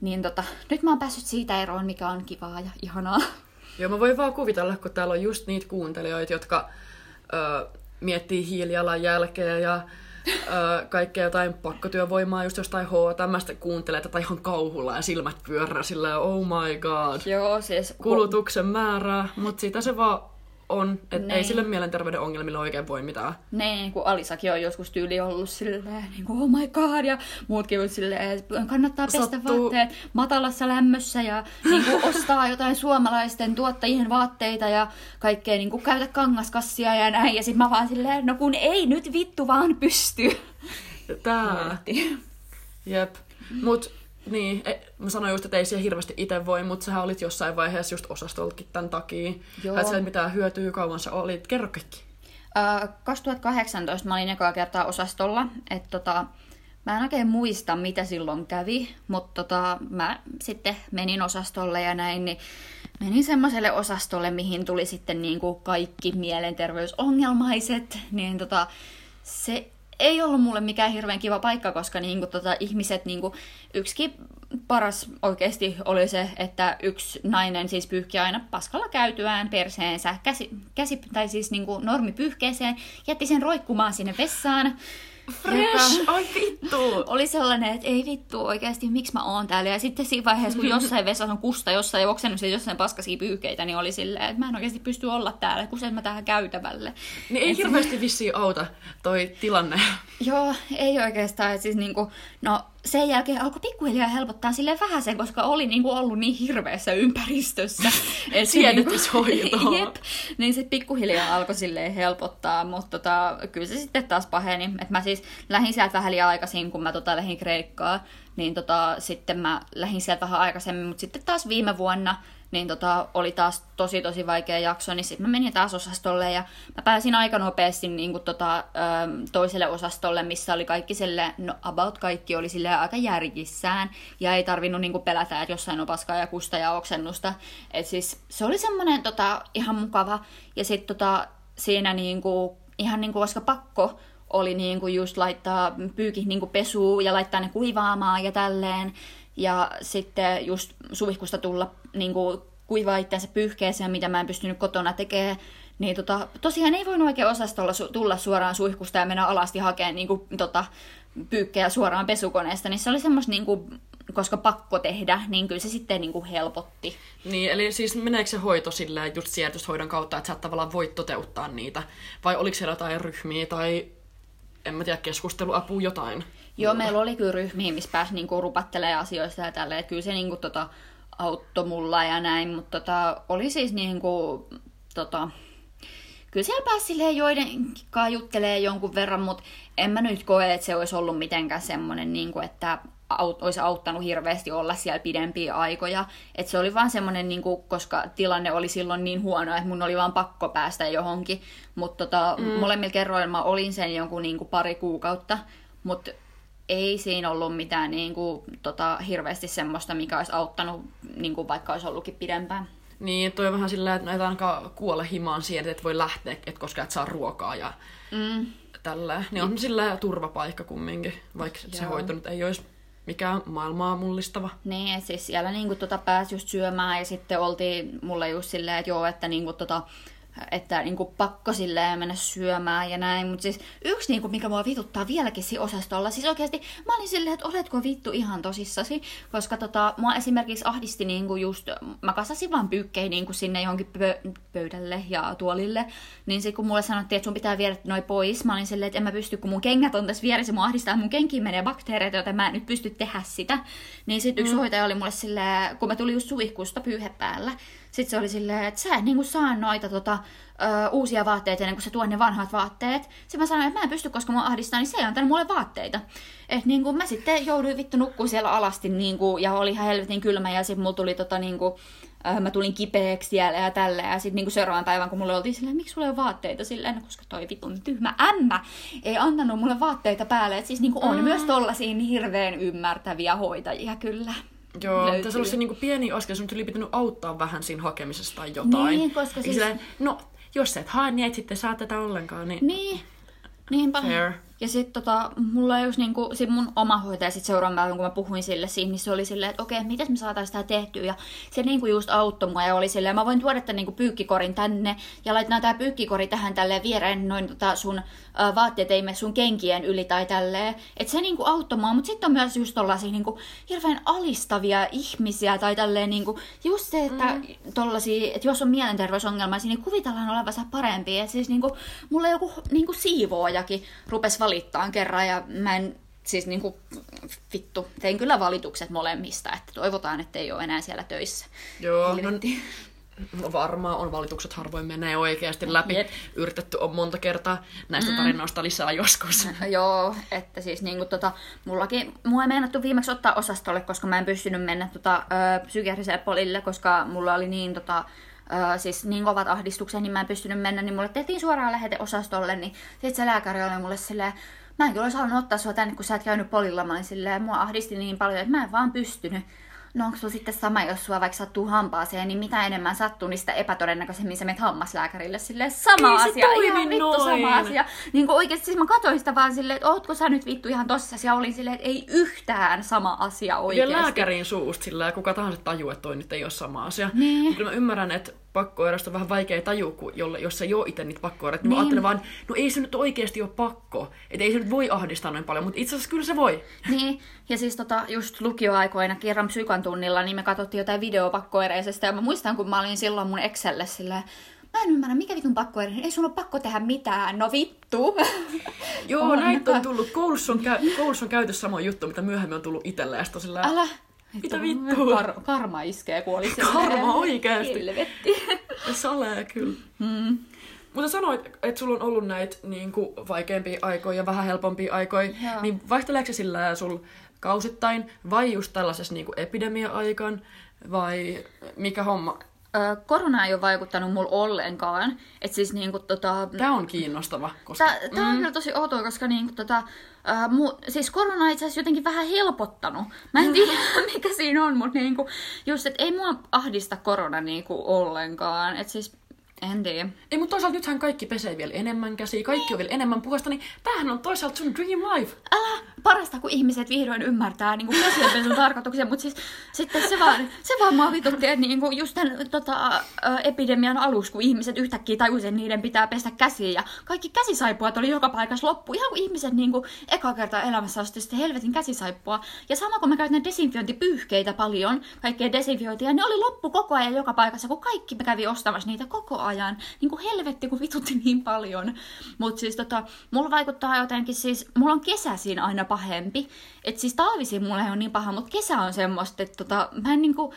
Niin tota, nyt mä oon päässyt siitä eroon, mikä on kivaa ja ihanaa. Joo, mä voin vaan kuvitella, kun täällä on just niitä kuuntelijoita, jotka ö, miettii hiilijalanjälkeä ja ö, kaikkea jotain pakkotyövoimaa just jostain H&Mstä kuuntelee tätä ihan kauhulla ja silmät pyörää sillä oh my god. Joo, siis... Kulutuksen määrää, mutta sitä se vaan on, että ei Niin. sille mielenterveyden ongelmille oikein voi mitään. Niin kuin Alisakin on joskus tyyli ollut silleen, niin kuin, oh my god, ja muutkin on silleen, kannattaa pestä Sattuu. vaatteet matalassa lämmössä ja niin kuin, ostaa jotain suomalaisten tuottajien vaatteita ja kaikkea, niin kuin, käytä kangaskassia ja näin. Ja sitten mä vaan silleen, no kun ei nyt vittu vaan pysty. Tää. Jep. Mut niin, e, mä sanoin just, että ei siellä hirveästi itse voi, mutta sähän olit jossain vaiheessa just osastoltakin tämän takia. Joo. Sait sille mitään hyötyä, kauan sä olit. Kerro kaikki. Ö, 2018 mä olin ekaa kertaa osastolla, että tota, mä en oikein muista, mitä silloin kävi, mutta tota, mä sitten menin osastolle ja näin, niin menin semmoiselle osastolle, mihin tuli sitten niinku kaikki mielenterveysongelmaiset, niin tota, se ei ollut mulle mikään hirveän kiva paikka, koska niinku tota, ihmiset, niinku, yksikin paras oikeasti oli se, että yksi nainen siis pyyhki aina paskalla käytyään perseensä käsi, käsi tai siis niinku normipyyhkeeseen, jätti sen roikkumaan sinne vessaan. Fresh! Ai vittu! oli sellainen, että ei vittu oikeasti, miksi mä oon täällä. Ja sitten siinä vaiheessa, kun jossain vessassa on kusta, jossain ja oksennut siellä jossain paskasia pyyhkeitä, niin oli silleen, että mä en oikeasti pysty olla täällä, kun sen mä tähän käytävälle. Niin ei hirveästi vissiin auta toi tilanne. Joo, ei oikeastaan. Et Siis niinku, no sen jälkeen alkoi pikkuhiljaa helpottaa sille vähän sen, koska oli niinku ollut niin hirveässä ympäristössä. Se Siedätyshoitoa. Jep. Niin se pikkuhiljaa alkoi silleen helpottaa, mutta tota, kyllä se sitten taas paheni. Et mä siis lähdin sieltä vähän liian aikaisin, kun mä tota lähdin Kreikkaa, niin tota, sitten mä lähdin sieltä vähän aikaisemmin, mutta sitten taas viime vuonna niin tota, oli taas tosi tosi vaikea jakso, niin sitten mä menin taas osastolle ja mä pääsin aika nopeasti niin kuin, tota, toiselle osastolle, missä oli kaikki sille, no about kaikki oli sille aika järjissään ja ei tarvinnut niin kuin, pelätä, että jossain on paskaa ja kusta ja oksennusta. Et siis se oli semmoinen tota, ihan mukava ja sitten tota, siinä niin kuin, ihan niin kuin, koska pakko oli niin kuin just laittaa pyykit niin kuin pesuun ja laittaa ne kuivaamaan ja tälleen. Ja sitten just suihkusta tulla niin kuin kuivaa itseänsä pyyhkeeseen, mitä mä en pystynyt kotona tekemään. Niin tota, tosiaan ei voinut oikein osastolla su- tulla suoraan suihkusta ja mennä alasti hakemaan niin kuin, tota, pyykkejä suoraan pesukoneesta. Niin se oli semmoista, niin koska pakko tehdä, niin kyllä se sitten niin kuin helpotti. Niin, eli siis meneekö se hoito silleen just siedätyshoidon kautta, että sä et tavallaan voi toteuttaa niitä? Vai oliko siellä jotain ryhmiä tai en mä tiedä, keskusteluapua jotain? Joo, meillä oli kyllä ryhmiä, missä pääsi niinku rupattelemaan asioista ja tälleen. Kyllä se niinku tota, auttoi mulla ja näin, mutta tota, oli siis niinku, tota, kyllä siellä pääsi silleen joidenkaan juttelee jonkun verran, mutta en mä nyt koe, että se olisi ollut mitenkään semmoinen, niinku, että aut, olisi auttanut hirveästi olla siellä pidempiä aikoja. Et se oli vaan semmoinen, niinku, koska tilanne oli silloin niin huono, että mun oli vaan pakko päästä johonkin. Mutta tota, mm. molemmilla kerroilla mä olin sen jonkun niinku, pari kuukautta, mutta ei siinä ollut mitään niin kuin, tota, hirveästi semmoista, mikä olisi auttanut, niin kuin vaikka olisi ollutkin pidempään. Niin, toi on vähän silleen, että et ainakaan kuolla himaan siihen, että et voi lähteä, et koska et saa ruokaa ja Mm. tällä. Niin on sillä turvapaikka kumminkin, vaikka se Joo. hoito nyt ei olisi mikään maailmaa mullistava. Niin, et siis siellä niin kuin, tota, pääsi just syömään ja sitten oltiin mulle just silleen, että joo, että niin kuin, tota, että niin kuin, pakko silleen mennä syömään ja näin. Mutta siis yksi, niin kuin, mikä mua vituttaa vieläkin siinä osastolla, siis oikeasti mä olin silleen, että oletko vittu ihan tosissasi, koska tota, mua esimerkiksi ahdisti niin kuin just, mä kasasin vaan pyykkejä niin kuin sinne johonkin pö- pöydälle ja tuolille, niin sitten kun mulle sanottiin, että sun pitää viedä noi pois, mä olin silleen, että en mä pysty, kun mun kengät on tässä vieressä, mua ahdistaa, mun kenkiin menee bakteereita, joten mä en nyt pysty tehdä sitä. Niin sitten yksi mm. hoitaja oli mulle silleen, kun mä tulin just suihkusta pyyhe päällä, sitten se oli silleen, että sä et niinku saa noita tota, ö, uusia vaatteita ennen kuin sä tuon ne vanhat vaatteet. Sitten mä sanoin, että mä en pysty, koska mua ahdistaa, niin se ei antanut mulle vaatteita. Et niinku mä sitten jouduin vittu nukkuu siellä alasti niinku, ja oli ihan helvetin kylmä ja sitten mulla tuli tota niinku, ö, mä tulin kipeäksi siellä ja tällä. Ja sitten niinku seuraavan päivän, kun mulle oltiin silleen, miksi sulla ei ole vaatteita silleen, no, koska toi vitun tyhmä ämmä ei antanut mulle vaatteita päälle. Et siis niinku on Mm. myös tollasia niin hirveän ymmärtäviä hoitajia kyllä. Joo, löytyy. tässä on ollut se niinku pieni askel, sun tuli pitänyt auttaa vähän siinä hakemisessa tai jotain. Niin, koska siis- silleen, no, jos et hae, niin et sitten saa tätä ollenkaan. Niin, Niin, niinpä. Fair. Ja sitten tota, mulla just niinku, sit mun oma hoitaja sit seuraavan päivän, kun mä puhuin sille siinä, niin se oli silleen, että okei, miten me saataisiin tämä tehtyä. Ja se niinku just auttoi mua ja oli silleen, mä voin tuoda tämän niinku pyykkikorin tänne ja laitetaan tämä pyykkikori tähän tälleen viereen noin tota sun vaatteet ei mene sun kenkien yli tai tälleen. Että se niinku auttoi mua, mutta sitten on myös just tollasia niinku hirveän alistavia ihmisiä tai tälleen niinku, just se, että mm. tollasia, että jos on mielenterveysongelmaisia, niin kuvitellaan olevansa parempi. Et siis niinku, mulla joku niinku siivoojakin rupesi valittaan kerran ja mä en siis niinku, vittu, tein kyllä valitukset molemmista, että toivotaan, että ei ole enää siellä töissä. Joo, Helvetti. no varmaan on valitukset harvoin menee oikeasti läpi. Jep. Yritetty on monta kertaa näistä mm. tarinoista lisää joskus. Joo, että siis niinku tota, mullakin, mua ei meinattu viimeksi ottaa osastolle, koska mä en pystynyt mennä tota, ö, psykiatriselle polille, koska mulla oli niin tota, ö, siis niin kovat ahdistukset, niin mä en pystynyt mennä, niin mulle tehtiin suoraan lähete osastolle, niin sit se lääkäri oli mulle silleen, mä en kyllä olisi halunnut ottaa sua tänne, kun sä et käynyt polilla, mä olin silleen, mua ahdisti niin paljon, että mä en vaan pystynyt. No onko sulla sitten sama, jos sua vaikka sattuu hampaaseen, niin mitä enemmän sattuu, niin sitä epätodennäköisemmin sä menet hammaslääkärille silleen sama Ei se asia, toimi ihan vittu noin. sama asia. Niin kuin oikeesti siis mä katsoin sitä vaan silleen, että ootko sä nyt vittu ihan tossa, ja olin silleen, että ei yhtään sama asia Ja oikeesti. lääkärin suusta sillä ja kuka tahansa tajuu, että toi nyt ei ole sama asia. Niin. Mutta kyllä mä ymmärrän, että pakkoerästä on vähän vaikea tajua, kun jolle, jos ei ole itse niitä pakkoeräitä. Niin. Niin. Mä ajattelen vaan, no ei se nyt oikeasti ole pakko. Että ei se nyt voi ahdistaa noin paljon, mutta itse asiassa kyllä se voi. Niin, ja siis tota, just lukioaikoina kerran psykan tunnilla, niin me katsottiin jotain videopakkoereisesta, ja mä muistan, kun mä olin silloin mun Excelle silleen, mä en ymmärrä, mikä vitun pakkoereinen, ei sun ole pakko tehdä mitään, no vittu. Joo, On. näitä on tullut. Koulussa on, käy, koulussa on käyty sama juttu, mitä myöhemmin on tullut itselle. Ja sillä, Älä. Mitä vittua? Kar- karma iskee, kun oli Karma oikeesti. Helvetti. se olee kyllä. Mm. Mutta sanoit, että sulla on ollut näitä niin kuin, vaikeampia aikoja ja vähän helpompia aikoja, Joo. niin vaihteleeko se sillä sul kausittain vai just tällaisessa niin kuin epidemia-aikaan vai mikä homma? Korona ei ole vaikuttanut mulla ollenkaan. Et siis niinku tota... Tämä on kiinnostava, koska... Tää, tää on kyllä tosi outoa, koska niinku tota, ää, mu, siis korona on itse asiassa jotenkin vähän helpottanut. Mä en tiedä, mikä siinä on, mutta niinku, just, että ei mua ahdista korona niinku ollenkaan. Et siis, en tiedä. Ei, mutta toisaalta nythän kaikki pesee vielä enemmän käsiä, kaikki on vielä enemmän puhasta, niin tämähän on toisaalta sun dream life. Älä parasta, kun ihmiset vihdoin ymmärtää niin kuin käsienpesun mutta siis sitten se vaan, se vaan mua vitutti, että niin kuin just tämän tota, epidemian alussa, kun ihmiset yhtäkkiä tajusivat, että niiden pitää pestä käsiä ja kaikki käsisaipuat oli joka paikassa loppu. Ihan kuin ihmiset niin kuin eka kertaa elämässä osti sitten helvetin käsisaippua. Ja sama kun mä käytin desinfiointipyyhkeitä paljon, kaikkea desinfiointia, ne oli loppu koko ajan joka paikassa, kun kaikki me kävi ostamassa niitä koko ajan. Niin kuin helvetti, kun vitutti niin paljon. Mutta siis tota, mulla vaikuttaa jotenkin siis, mulla on kesäisin aina pahempi. Et siis talvisin mulla ei ole niin paha, mutta kesä on semmoista, että tota, mä en niinku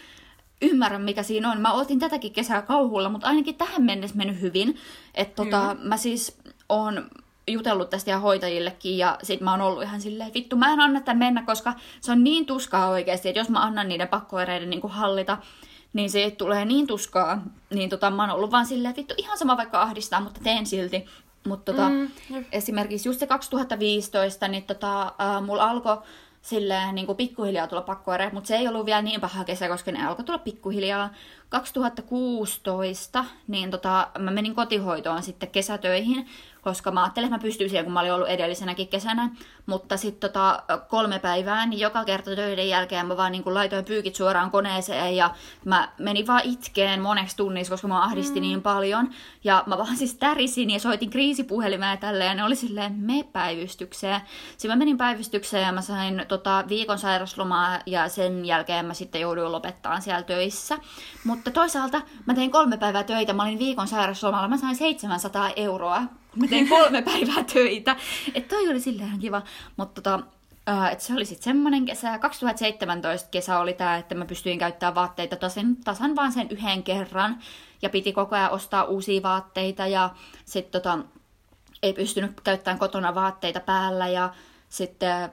ymmärrä mikä siinä on. Mä otin tätäkin kesää kauhulla, mutta ainakin tähän mennessä mennyt hyvin. Että tota, mä siis oon jutellut tästä ihan hoitajillekin ja sit mä oon ollut ihan silleen, vittu mä en anna tämän mennä, koska se on niin tuskaa oikeasti, että jos mä annan niiden pakkoereiden niin kuin hallita, niin se tulee niin tuskaa, niin tota, mä oon ollut vaan silleen, että vittu ihan sama vaikka ahdistaa, mutta teen silti. Mutta tota, Mm, esimerkiksi just se 2015, niin tota, äh, mulla alkoi silleen niin kuin pikkuhiljaa tulla pakkoereet, mutta se ei ollut vielä niin paha kesä, koska ne alkoi tulla pikkuhiljaa. 2016, niin tota, mä menin kotihoitoon sitten kesätöihin, koska mä ajattelin, että mä pystyin siihen, kun mä olin ollut edellisenäkin kesänä. Mutta sitten tota, kolme päivää, niin joka kerta töiden jälkeen mä vaan niin kuin laitoin pyykit suoraan koneeseen ja mä menin vaan itkeen moneksi tunnissa, koska mä ahdisti mm. niin paljon. Ja mä vaan siis tärisin ja soitin kriisipuhelimeen tälleen ja ne oli silleen, me päivystykseen. Sitten mä menin päivystykseen ja mä sain tota, viikon sairaslomaa ja sen jälkeen mä sitten jouduin lopettaa siellä töissä. Mutta toisaalta mä tein kolme päivää töitä, mä olin viikon sairaslomalla, mä sain 700 euroa mä tein kolme päivää töitä. Että toi oli silleen kiva. Mutta tota, et se oli sitten semmoinen kesä. 2017 kesä oli tämä, että mä pystyin käyttämään vaatteita tasan, tasan vaan sen yhden kerran. Ja piti koko ajan ostaa uusia vaatteita ja sitten tota, ei pystynyt käyttämään kotona vaatteita päällä. Ja sitten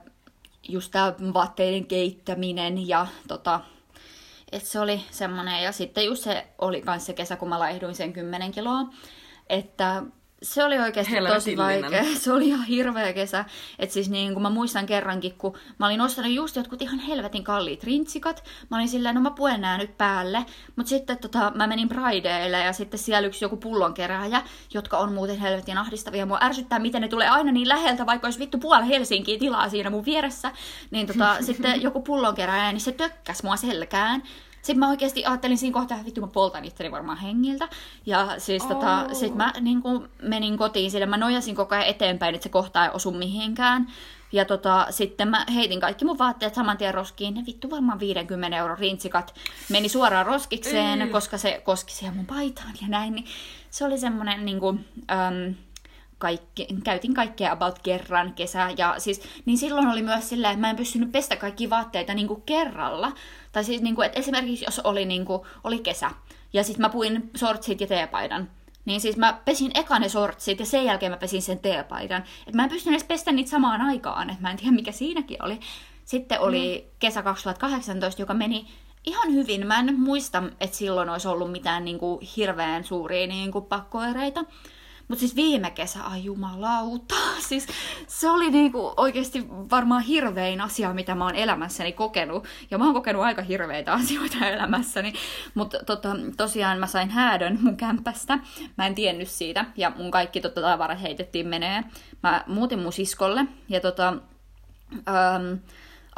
just tämä vaatteiden keittäminen ja tota, et se oli semmoinen. Ja sitten just se oli myös se kesä, kun mä laihduin sen 10 kiloa. Että se oli oikeasti tosi vaikea. Se oli ihan hirveä kesä. Et siis niin kun mä muistan kerrankin, kun mä olin ostanut just jotkut ihan helvetin kalliit rintsikat. Mä olin silleen, no mä puen nää nyt päälle. Mutta sitten tota, mä menin Prideille ja sitten siellä yksi joku pullonkerääjä, jotka on muuten helvetin ahdistavia. Mua ärsyttää, miten ne tulee aina niin läheltä, vaikka olisi vittu puoli Helsinkiä tilaa siinä mun vieressä. Niin tota, sitten joku pullonkerääjä, niin se tökkäs mua selkään. Sitten mä oikeasti ajattelin siinä kohtaa, että vittu mä poltan itteni varmaan hengiltä. Ja siis oh. tota, sit mä niin kuin menin kotiin, sillä mä nojasin koko ajan eteenpäin, että se kohta ei osu mihinkään. Ja tota, sitten mä heitin kaikki mun vaatteet saman tien roskiin. Ne vittu varmaan 50 euron rintsikat meni suoraan roskikseen, Ei. koska se koski siihen mun paitaan ja näin. Niin se oli semmonen niin kuin, äm, kaikki, käytin kaikkea about kerran kesä. Ja siis, niin silloin oli myös silleen, että mä en pystynyt pestä kaikki vaatteita niin kuin kerralla. Tai siis niin kuin, että esimerkiksi jos oli, niin kuin, oli kesä ja sitten mä puin sortsit ja teepaidan, niin siis mä pesin eka ne sortsit ja sen jälkeen mä pesin sen teepaidan. Et mä en pystynyt edes pestä niitä samaan aikaan, että mä en tiedä mikä siinäkin oli. Sitten oli mm. kesä 2018, joka meni ihan hyvin. Mä en nyt muista, että silloin olisi ollut mitään niin kuin, hirveän suuria niin kuin, pakkoereita. Mutta siis viime kesä, ai jumalauta, siis se oli niinku oikeasti varmaan hirvein asia, mitä mä oon elämässäni kokenut. Ja mä oon kokenut aika hirveitä asioita elämässäni. Mutta tota, tosiaan mä sain häädön mun kämpästä. Mä en tiennyt siitä. Ja mun kaikki tota, tavarat heitettiin menee. Mä muutin mun siskolle. Ja tota, ähm,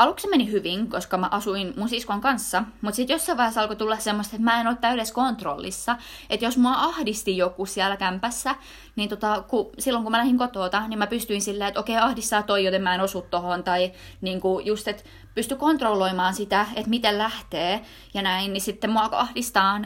aluksi meni hyvin, koska mä asuin mun siskon kanssa, mutta sitten jossain vaiheessa alkoi tulla semmoista, että mä en ole täydessä kontrollissa. Että jos mua ahdisti joku siellä kämpässä, niin tota, ku, silloin kun mä lähdin kotota, niin mä pystyin silleen, että okei, ahdistaa toi, joten mä en osu tohon. Tai niin kuin just, että pysty kontrolloimaan sitä, että miten lähtee ja näin, niin sitten mua alkoi ahdistaa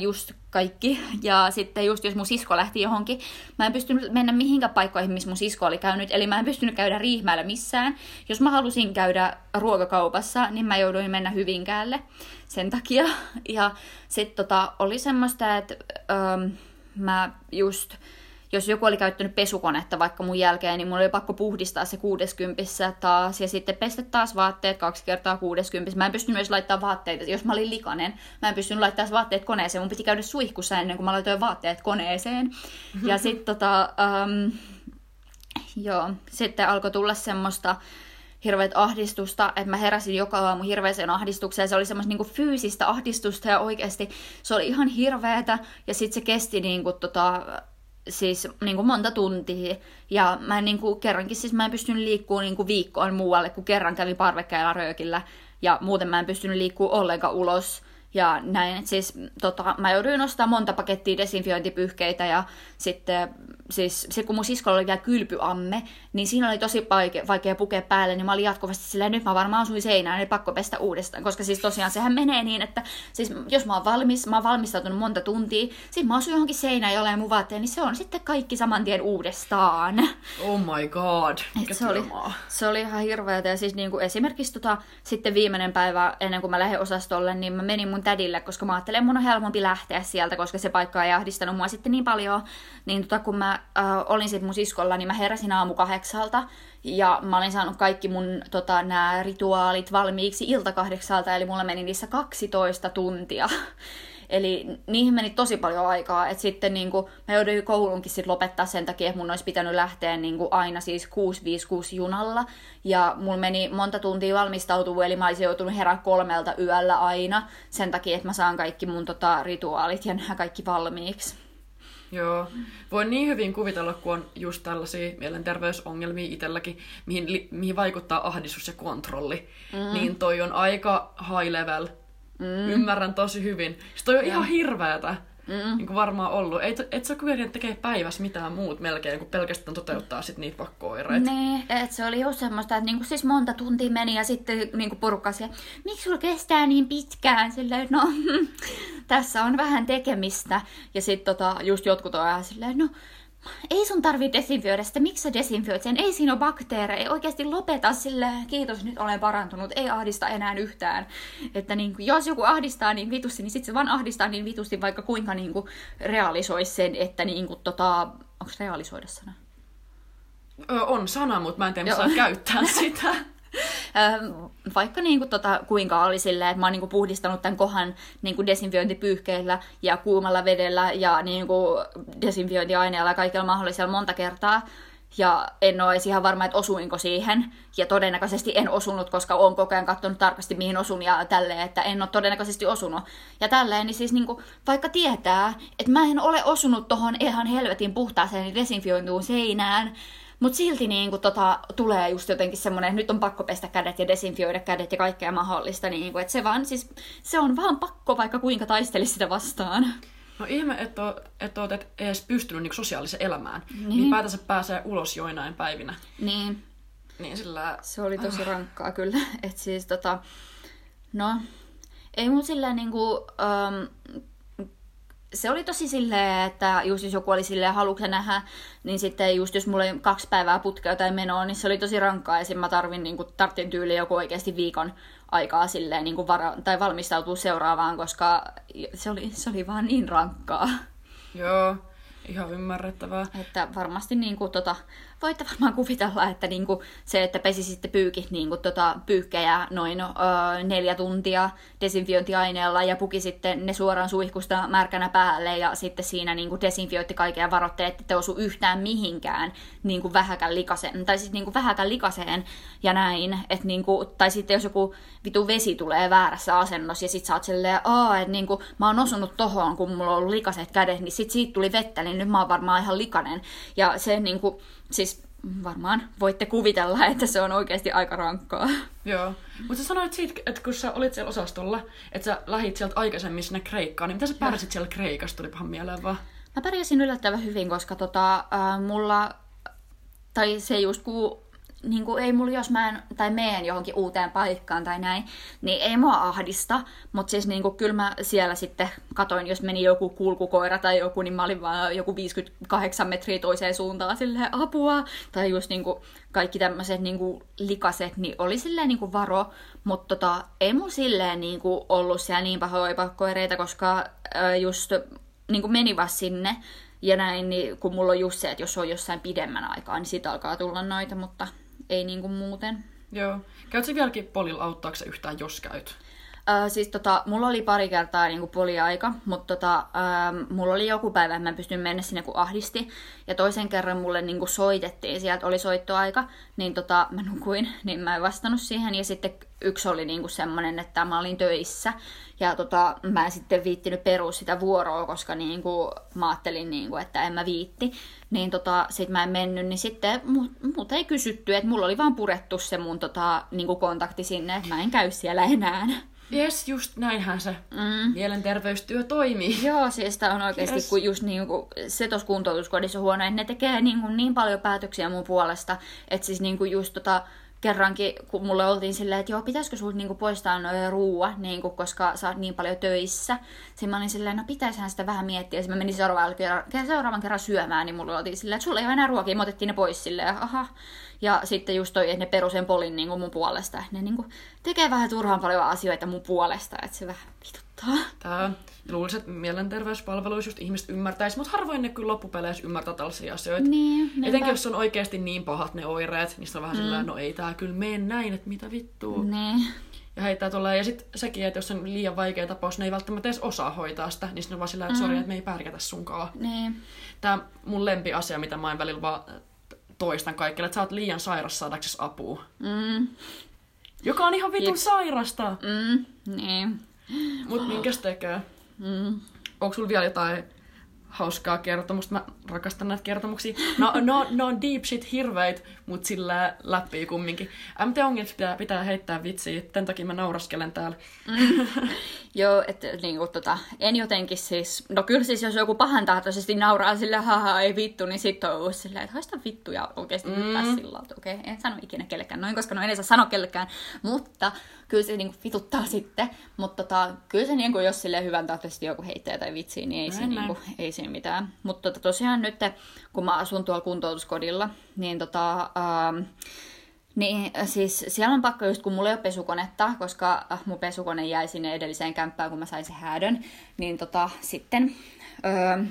just kaikki. Ja sitten just jos mun sisko lähti johonkin, mä en pystynyt mennä mihinkään paikkoihin, missä mun sisko oli käynyt. Eli mä en pystynyt käydä Riihmäellä missään. Jos mä halusin käydä ruokakaupassa, niin mä jouduin mennä Hyvinkäälle sen takia. Ja sitten tota, oli semmoista, että öö, mä just jos joku oli käyttänyt pesukonetta vaikka mun jälkeen, niin mun oli pakko puhdistaa se 60 taas ja sitten pestä taas vaatteet kaksi kertaa 60. Mä en pystynyt myös laittaa vaatteita, jos mä olin likainen, mä en pystynyt laittaa vaatteet koneeseen. Mun piti käydä suihkussa ennen kuin mä laitoin vaatteet koneeseen. Ja sitten tota, um, joo, sitten alkoi tulla semmoista hirveät ahdistusta, että mä heräsin joka aamu hirveäseen ahdistukseen. Se oli semmoista niinku fyysistä ahdistusta ja oikeasti se oli ihan hirveätä. Ja sitten se kesti niinku tota, siis niin kuin monta tuntia. Ja mä niin kuin, kerrankin siis mä en pystynyt liikkumaan niin kuin viikkoon muualle, kun kerran kävin parvekkeella röökillä. Ja muuten mä en pystynyt liikkumaan ollenkaan ulos. Ja näin, siis tota, mä jouduin ostamaan monta pakettia desinfiointipyhkeitä ja sitten siis se kun mun siskolla oli vielä kylpyamme, niin siinä oli tosi vaikea, vaikea pukea päälle, niin mä olin jatkuvasti silleen, nyt mä varmaan asuin seinään, niin pakko pestä uudestaan, koska siis tosiaan sehän menee niin, että siis jos mä oon valmis, mä oon valmistautunut monta tuntia, sit mä asun johonkin seinään jollain mun vaatteen, niin se on sitten kaikki saman tien uudestaan. Oh my god, mikä Et se, oli, se oli ihan hirveätä. Ja siis niin kuin esimerkiksi tota, sitten viimeinen päivä ennen kuin mä lähdin osastolle, niin mä menin mun tädille, koska mä ajattelin, että mun on helpompi lähteä sieltä, koska se paikka ei ahdistanut mua sitten niin paljon. Niin tota, kun mä äh, olin sitten mun siskolla, niin mä heräsin aamu kahdeksalta. Ja mä olin saanut kaikki mun tota, nämä rituaalit valmiiksi ilta kahdeksalta, eli mulla meni niissä 12 tuntia. Eli niihin meni tosi paljon aikaa, että sitten niin kuin, mä jouduin koulunkin sit lopettaa sen takia, että mun olisi pitänyt lähteä niin kuin aina siis 656 junalla. Ja mulla meni monta tuntia valmistautua, eli mä olisin joutunut herää kolmelta yöllä aina sen takia, että mä saan kaikki mun tota, rituaalit ja nämä kaikki valmiiksi. Joo. Voin niin hyvin kuvitella, kun on just tällaisia mielenterveysongelmia itselläkin, mihin, li- mihin vaikuttaa ahdistus ja kontrolli. Mm. Niin toi on aika high level. Mm. Ymmärrän tosi hyvin. Se toi on ihan hirveetä. Mm. Niin kuin varmaan ollut. Ei, et sä kyennyt tekee päivässä mitään muut melkein, kuin pelkästään toteuttaa sit niitä pakko-oireita. Niin, että se oli just semmoista, että niinku siis monta tuntia meni ja sitten niinku porukka siellä, miksi sulla kestää niin pitkään? Silleen, no tässä on vähän tekemistä. Ja sitten tota, just jotkut on ihan silleen, no ei sun tarvii desinfioida sitä, miksi sä desinfioit sen? Ei siinä ole bakteereja, oikeasti lopeta sille, kiitos nyt olen parantunut, ei ahdista enää yhtään. Että niin kuin, jos joku ahdistaa niin vitusti, niin sitten se vaan ahdistaa niin vitusti, vaikka kuinka niin kuin, realisoisi sen, että niin kuin, tota, onko realisoida sana? Ö, on sana, mutta mä en tiedä, saa käyttää sitä. Vaikka niinku tota, kuinka oli silleen, että mä oon niinku puhdistanut tämän kohan niinku desinfiointipyyhkeillä ja kuumalla vedellä ja niinku desinfiointiaineella ja kaikilla mahdollisella monta kertaa. Ja en ole ihan varma, että osuinko siihen. Ja todennäköisesti en osunut, koska olen koko ajan katsonut tarkasti, mihin osun ja tälleen, että en ole todennäköisesti osunut. Ja tälleen, niin siis niinku, vaikka tietää, että mä en ole osunut tohon ihan helvetin puhtaaseen desinfiointuun seinään, mutta silti niin kuin, tota, tulee just jotenkin semmoinen, että nyt on pakko pestä kädet ja desinfioida kädet ja kaikkea mahdollista. Niin kuin, että se, vaan, siis, se on vaan pakko, vaikka kuinka taistelisi sitä vastaan. No ihme, että oot, et oot et edes pystynyt niinku sosiaaliseen elämään. Niin. niin päätänsä pääsee ulos joinain päivinä. Niin. Niin sillä... Se oli tosi rankkaa kyllä. Et siis tota... No, ei mun silleen niinku... Um, se oli tosi silleen, että just jos joku oli silleen haluksen nähdä, niin sitten just jos mulla oli kaksi päivää putkea tai menoa, niin se oli tosi rankkaa. Ja mä tarvin, niin kuin, tarvin tyyli joku oikeasti viikon aikaa silleen, niin kuin vara- tai valmistautua seuraavaan, koska se oli, se oli vaan niin rankkaa. Joo, ihan ymmärrettävää. Että varmasti niin kuin, tota, voitte varmaan kuvitella, että niinku se, että pesisitte pyykit niinku tota, pyykkejä noin öö, neljä tuntia desinfiointiaineella ja pukisitte ne suoraan suihkusta märkänä päälle ja sitten siinä niinku desinfioitti kaiken ja varoitte, että te osu yhtään mihinkään niinku vähäkään likaseen, tai siis niinku vähäkään likaseen ja näin, että niinku, tai sitten jos joku vitu vesi tulee väärässä asennossa ja sit sä oot silleen, Aa, että niinku, mä oon osunut tohon, kun mulla on ollut likaset kädet, niin sit siitä tuli vettä, niin nyt mä oon varmaan ihan likainen. Ja se niinku, siis varmaan voitte kuvitella, että se on oikeasti aika rankkaa. Joo. Mutta sä sanoit siitä, että kun sä olit siellä osastolla, että sä lähit sieltä aikaisemmin sinne Kreikkaan, niin mitä sä pärjäsit siellä Kreikassa, tulipahan mieleen vaan? Mä pärjäsin yllättävän hyvin, koska tota, äh, mulla, tai se just kun niin kuin ei mulla, jos mä en, tai meen johonkin uuteen paikkaan tai näin, niin ei mua ahdista, mutta siis niin kuin, kyllä mä siellä sitten katoin, jos meni joku kulkukoira tai joku, niin mä olin vaan joku 58 metriä toiseen suuntaan silleen apua, tai just niin kuin, kaikki tämmöiset niin kuin, likaset, niin oli silleen niin kuin, varo, mutta tota, ei mun silleen niin kuin, ollut siellä niin pahoja pakkoereita, koska äh, just niin kuin meni vaan sinne, ja näin, niin kun mulla on just se, että jos on jossain pidemmän aikaa, niin siitä alkaa tulla noita, mutta ei niinku muuten. Joo. Käytkö vieläkin polilla auttaako yhtään, jos käyt? Öö, siis tota, mulla oli pari kertaa niinku poliaika, mutta tota, öö, mulla oli joku päivä, että mä pystyn mennä sinne kun ahdisti. Ja toisen kerran mulle niinku soitettiin, sieltä oli soittoaika, niin tota, mä nukuin, niin mä en vastannut siihen. Ja sitten yksi oli niinku semmonen, että mä olin töissä. Ja tota, mä en sitten viittinyt perua sitä vuoroa, koska niinku, mä ajattelin, niinku, että en mä viitti. Niin tota, sit mä en mennyt, niin sitten mut ei kysytty, että mulla oli vaan purettu se mun tota, niinku kontakti sinne, että mä en käy siellä enää. Jes, just näinhän se mm. mielenterveystyö toimii. Joo, siis tää on oikeasti, yes. kun just niin kuin, se tuossa kuntoutuskodissa on huono, että ne tekee niin, kuin, niin paljon päätöksiä mun puolesta, että siis niin kuin just tota, kerrankin, kun mulle oltiin silleen, että joo, pitäisikö sulta niinku poistaa ruua, niinku, koska sä oot niin paljon töissä. Sitten mä olin silleen, no pitäisihän sitä vähän miettiä. Sitten mä menin seuraavan kerran, seuraavan kerran syömään, niin mulle oltiin silleen, että sulla ei ole enää ruokia, me otettiin ne pois silleen, aha. Ja sitten just toi, että ne perusen polin niin kuin mun puolesta. Ne niin kuin tekee vähän turhaan paljon asioita mun puolesta, että se vähän vituttaa. Tää luulisin, että mielenterveyspalveluissa just ihmiset ymmärtäisi, mutta harvoin ne kyllä loppupeleissä ymmärtää tällaisia asioita. Niin, Etenkin jos on oikeasti niin pahat ne oireet, niin on vähän mm. sillä no ei tää kyllä mene näin, että mitä vittua. Niin. Ja heittää tulee. Ja sitten sekin, että jos on liian vaikea tapaus, ne ei välttämättä edes osaa hoitaa sitä, niin sitten on vaan sillä, että mm. sori, että me ei pärjätä sunkaan. Niin. Tämä mun lempiasia, mitä mä en välillä vaan toistan kaikille, että sä oot liian sairas saadaksesi apua. Mm. Joka on ihan vitun sairasta. Mm, niin. Mut minkäs tekee? Mm. Onko sulla vielä jotain hauskaa kertomusta. Mä rakastan näitä kertomuksia. No, no, no on deep shit hirveit, mut sillä läpi kumminkin. MT ongelmat pitää, pitää heittää vitsiä, tämän takia mä nauraskelen täällä. Mm. Joo, että niinku, tota, en jotenkin siis, no kyllä siis jos joku pahantahtoisesti nauraa sille, haha, ei vittu, niin sitten on uusi silleen, että haista vittu ja oikeasti mm. sillä okei, okay, en sano ikinä kellekään noin, koska no en saa sanoa kellekään, mutta kyllä se niinku vituttaa sitten, mutta tota, kyllä se niinku, jos sille hyvän tahtoisesti joku heittää tai vitsiä, niin ei, se, niinku, ei siinä mitään. Mutta tota, tosiaan nyt, kun mä asun tuolla kuntoutuskodilla, niin tota, ähm, niin, siis siellä on pakko just, kun mulla ei ole pesukonetta, koska mun pesukone jäi sinne edelliseen kämppään, kun mä sain sen häädön, niin tota, sitten öö,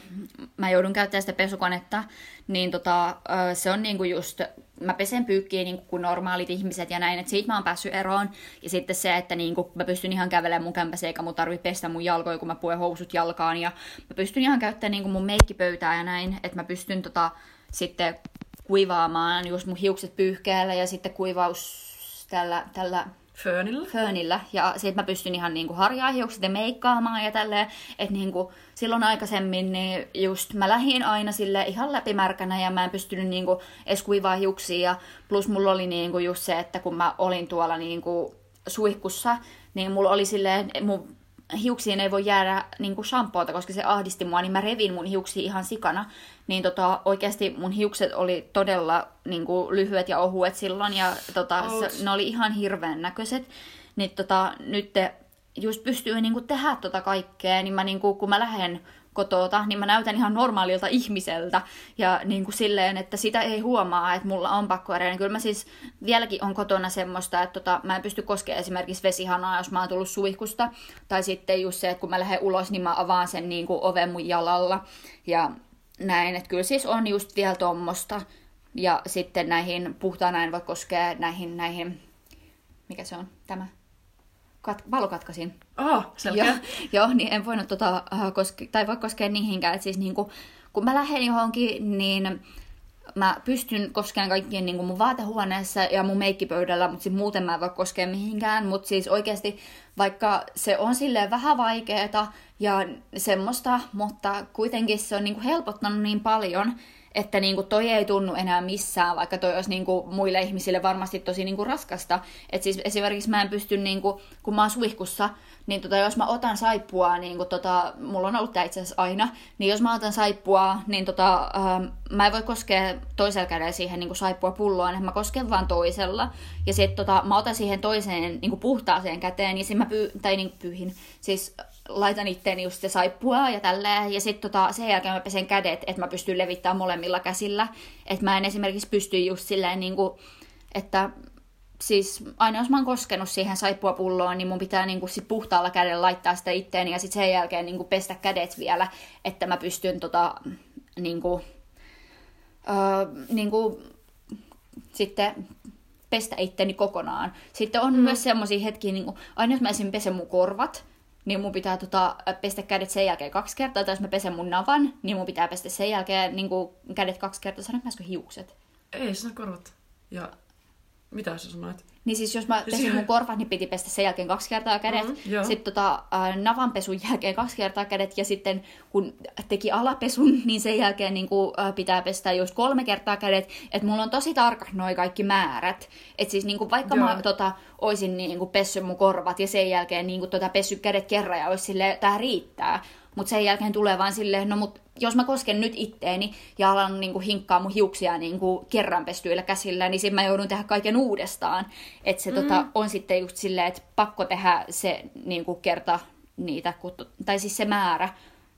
mä joudun käyttämään sitä pesukonetta, niin tota, öö, se on niinku just, mä pesen pyykkiä niinku kuin normaalit ihmiset ja näin, että siitä mä oon päässyt eroon. Ja sitten se, että niinku, mä pystyn ihan kävelemään mun kämpässä, eikä mun tarvi pestä mun jalkoja, kun mä puen housut jalkaan. Ja mä pystyn ihan käyttämään niinku mun meikkipöytää ja näin, että mä pystyn tota, sitten kuivaamaan just mun hiukset pyyhkeellä ja sitten kuivaus tällä, tällä Föönillä? föönillä. Ja sit mä pystyn ihan niinku harjaa hiukset ja meikkaamaan ja tälleen. Että niinku, silloin aikaisemmin niin just mä lähdin aina sille ihan läpimärkänä ja mä en pystynyt niinku edes kuivaa hiuksia. Ja plus mulla oli niinku just se, että kun mä olin tuolla niinku suihkussa, niin mulla oli silleen, mun hiuksiin ei voi jäädä niin kuin shampoota, koska se ahdisti mua, niin mä revin mun hiuksia ihan sikana. Niin tota, oikeasti mun hiukset oli todella niin kuin, lyhyet ja ohuet silloin, ja tota, se, ne oli ihan hirveän näköiset. Niin tota, nyt te just pystyy niin kuin, tehdä tota kaikkea, niin mä, niin kuin, kun mä lähden kotota, niin mä näytän ihan normaalilta ihmiseltä. Ja niin kuin silleen, että sitä ei huomaa, että mulla on pakkoereja. Niin kyllä mä siis vieläkin on kotona semmoista, että tota, mä en pysty koskemaan esimerkiksi vesihanaa, jos mä oon tullut suihkusta. Tai sitten just se, että kun mä lähden ulos, niin mä avaan sen niin kuin oven mun jalalla. Ja näin, että kyllä siis on just vielä tommosta. Ja sitten näihin puhtaana en voi koskea näihin, näihin, mikä se on, tämä, kat, valokatkasin. Oh, selkeä. Joo, joo, niin en voinut tota, äh, koske, tai voi koskea niihinkään. Et siis niinku, kun mä lähden johonkin, niin mä pystyn koskemaan kaikkien niin mun vaatehuoneessa ja mun meikkipöydällä, mutta muuten mä en voi koskea mihinkään. Mutta siis oikeasti, vaikka se on silleen vähän vaikeeta ja semmoista, mutta kuitenkin se on niin helpottanut niin paljon, että niinku toi ei tunnu enää missään, vaikka toi olisi niinku muille ihmisille varmasti tosi niinku raskasta. Et siis esimerkiksi mä en pysty, niinku, kun mä oon suihkussa, niin tota, jos mä otan saippua, niin kuin tota, mulla on ollut tämä itse asiassa aina, niin jos mä otan saippua, niin tota, ähm, mä en voi koskea toisella kädellä siihen niin kuin saippua pulloon, että mä kosken vaan toisella. Ja sitten tota, mä otan siihen toiseen niin kuin puhtaaseen käteen, ja sitten mä pyy, tai niin pyyhin, siis laitan itteeni just se saippua ja tälleen, ja sitten tota, sen jälkeen mä pesen kädet, että mä pystyn levittämään molemmilla käsillä. Että mä en esimerkiksi pysty just silleen niin kuin, että siis aina jos mä oon koskenut siihen saippuapulloon, niin mun pitää niinku sit puhtaalla kädellä laittaa sitä itteeni ja sitten sen jälkeen niinku pestä kädet vielä, että mä pystyn tota, niinku, öö, niinku, sitten pestä itteni kokonaan. Sitten on mm. myös semmoisia hetkiä, niin kuin, aina jos mä esim. pesen mun korvat, niin mun pitää tota, pestä kädet sen jälkeen kaksi kertaa, tai jos mä pesen mun navan, niin mun pitää pestä sen jälkeen niin kuin, kädet kaksi kertaa. Sanoinko mä hiukset? Ei, sä korvat. Ja mitä sä sanoit? Niin siis jos mä pesin mun korvat, niin piti pestä sen jälkeen kaksi kertaa kädet. Mm-hmm, sitten tota, äh, navanpesun jälkeen kaksi kertaa kädet. Ja sitten kun teki alapesun, niin sen jälkeen niin kuin, äh, pitää pestä just kolme kertaa kädet. Että mulla on tosi tarkat noi kaikki määrät. Että siis niin kuin, vaikka Joo. mä tota, oisin niin kuin, pessy mun korvat ja sen jälkeen niin kuin, tota, pessy kädet kerran ja olisi silleen, tää riittää. Mutta sen jälkeen tulee vaan silleen, no mut jos mä kosken nyt itteeni ja alan niinku hinkkaa mun hiuksia niinku kerran pestyillä käsillä, niin sitten mä joudun tehdä kaiken uudestaan. Että se mm. tota, on sitten just silleen, että pakko tehdä se niinku kerta niitä, tai siis se määrä.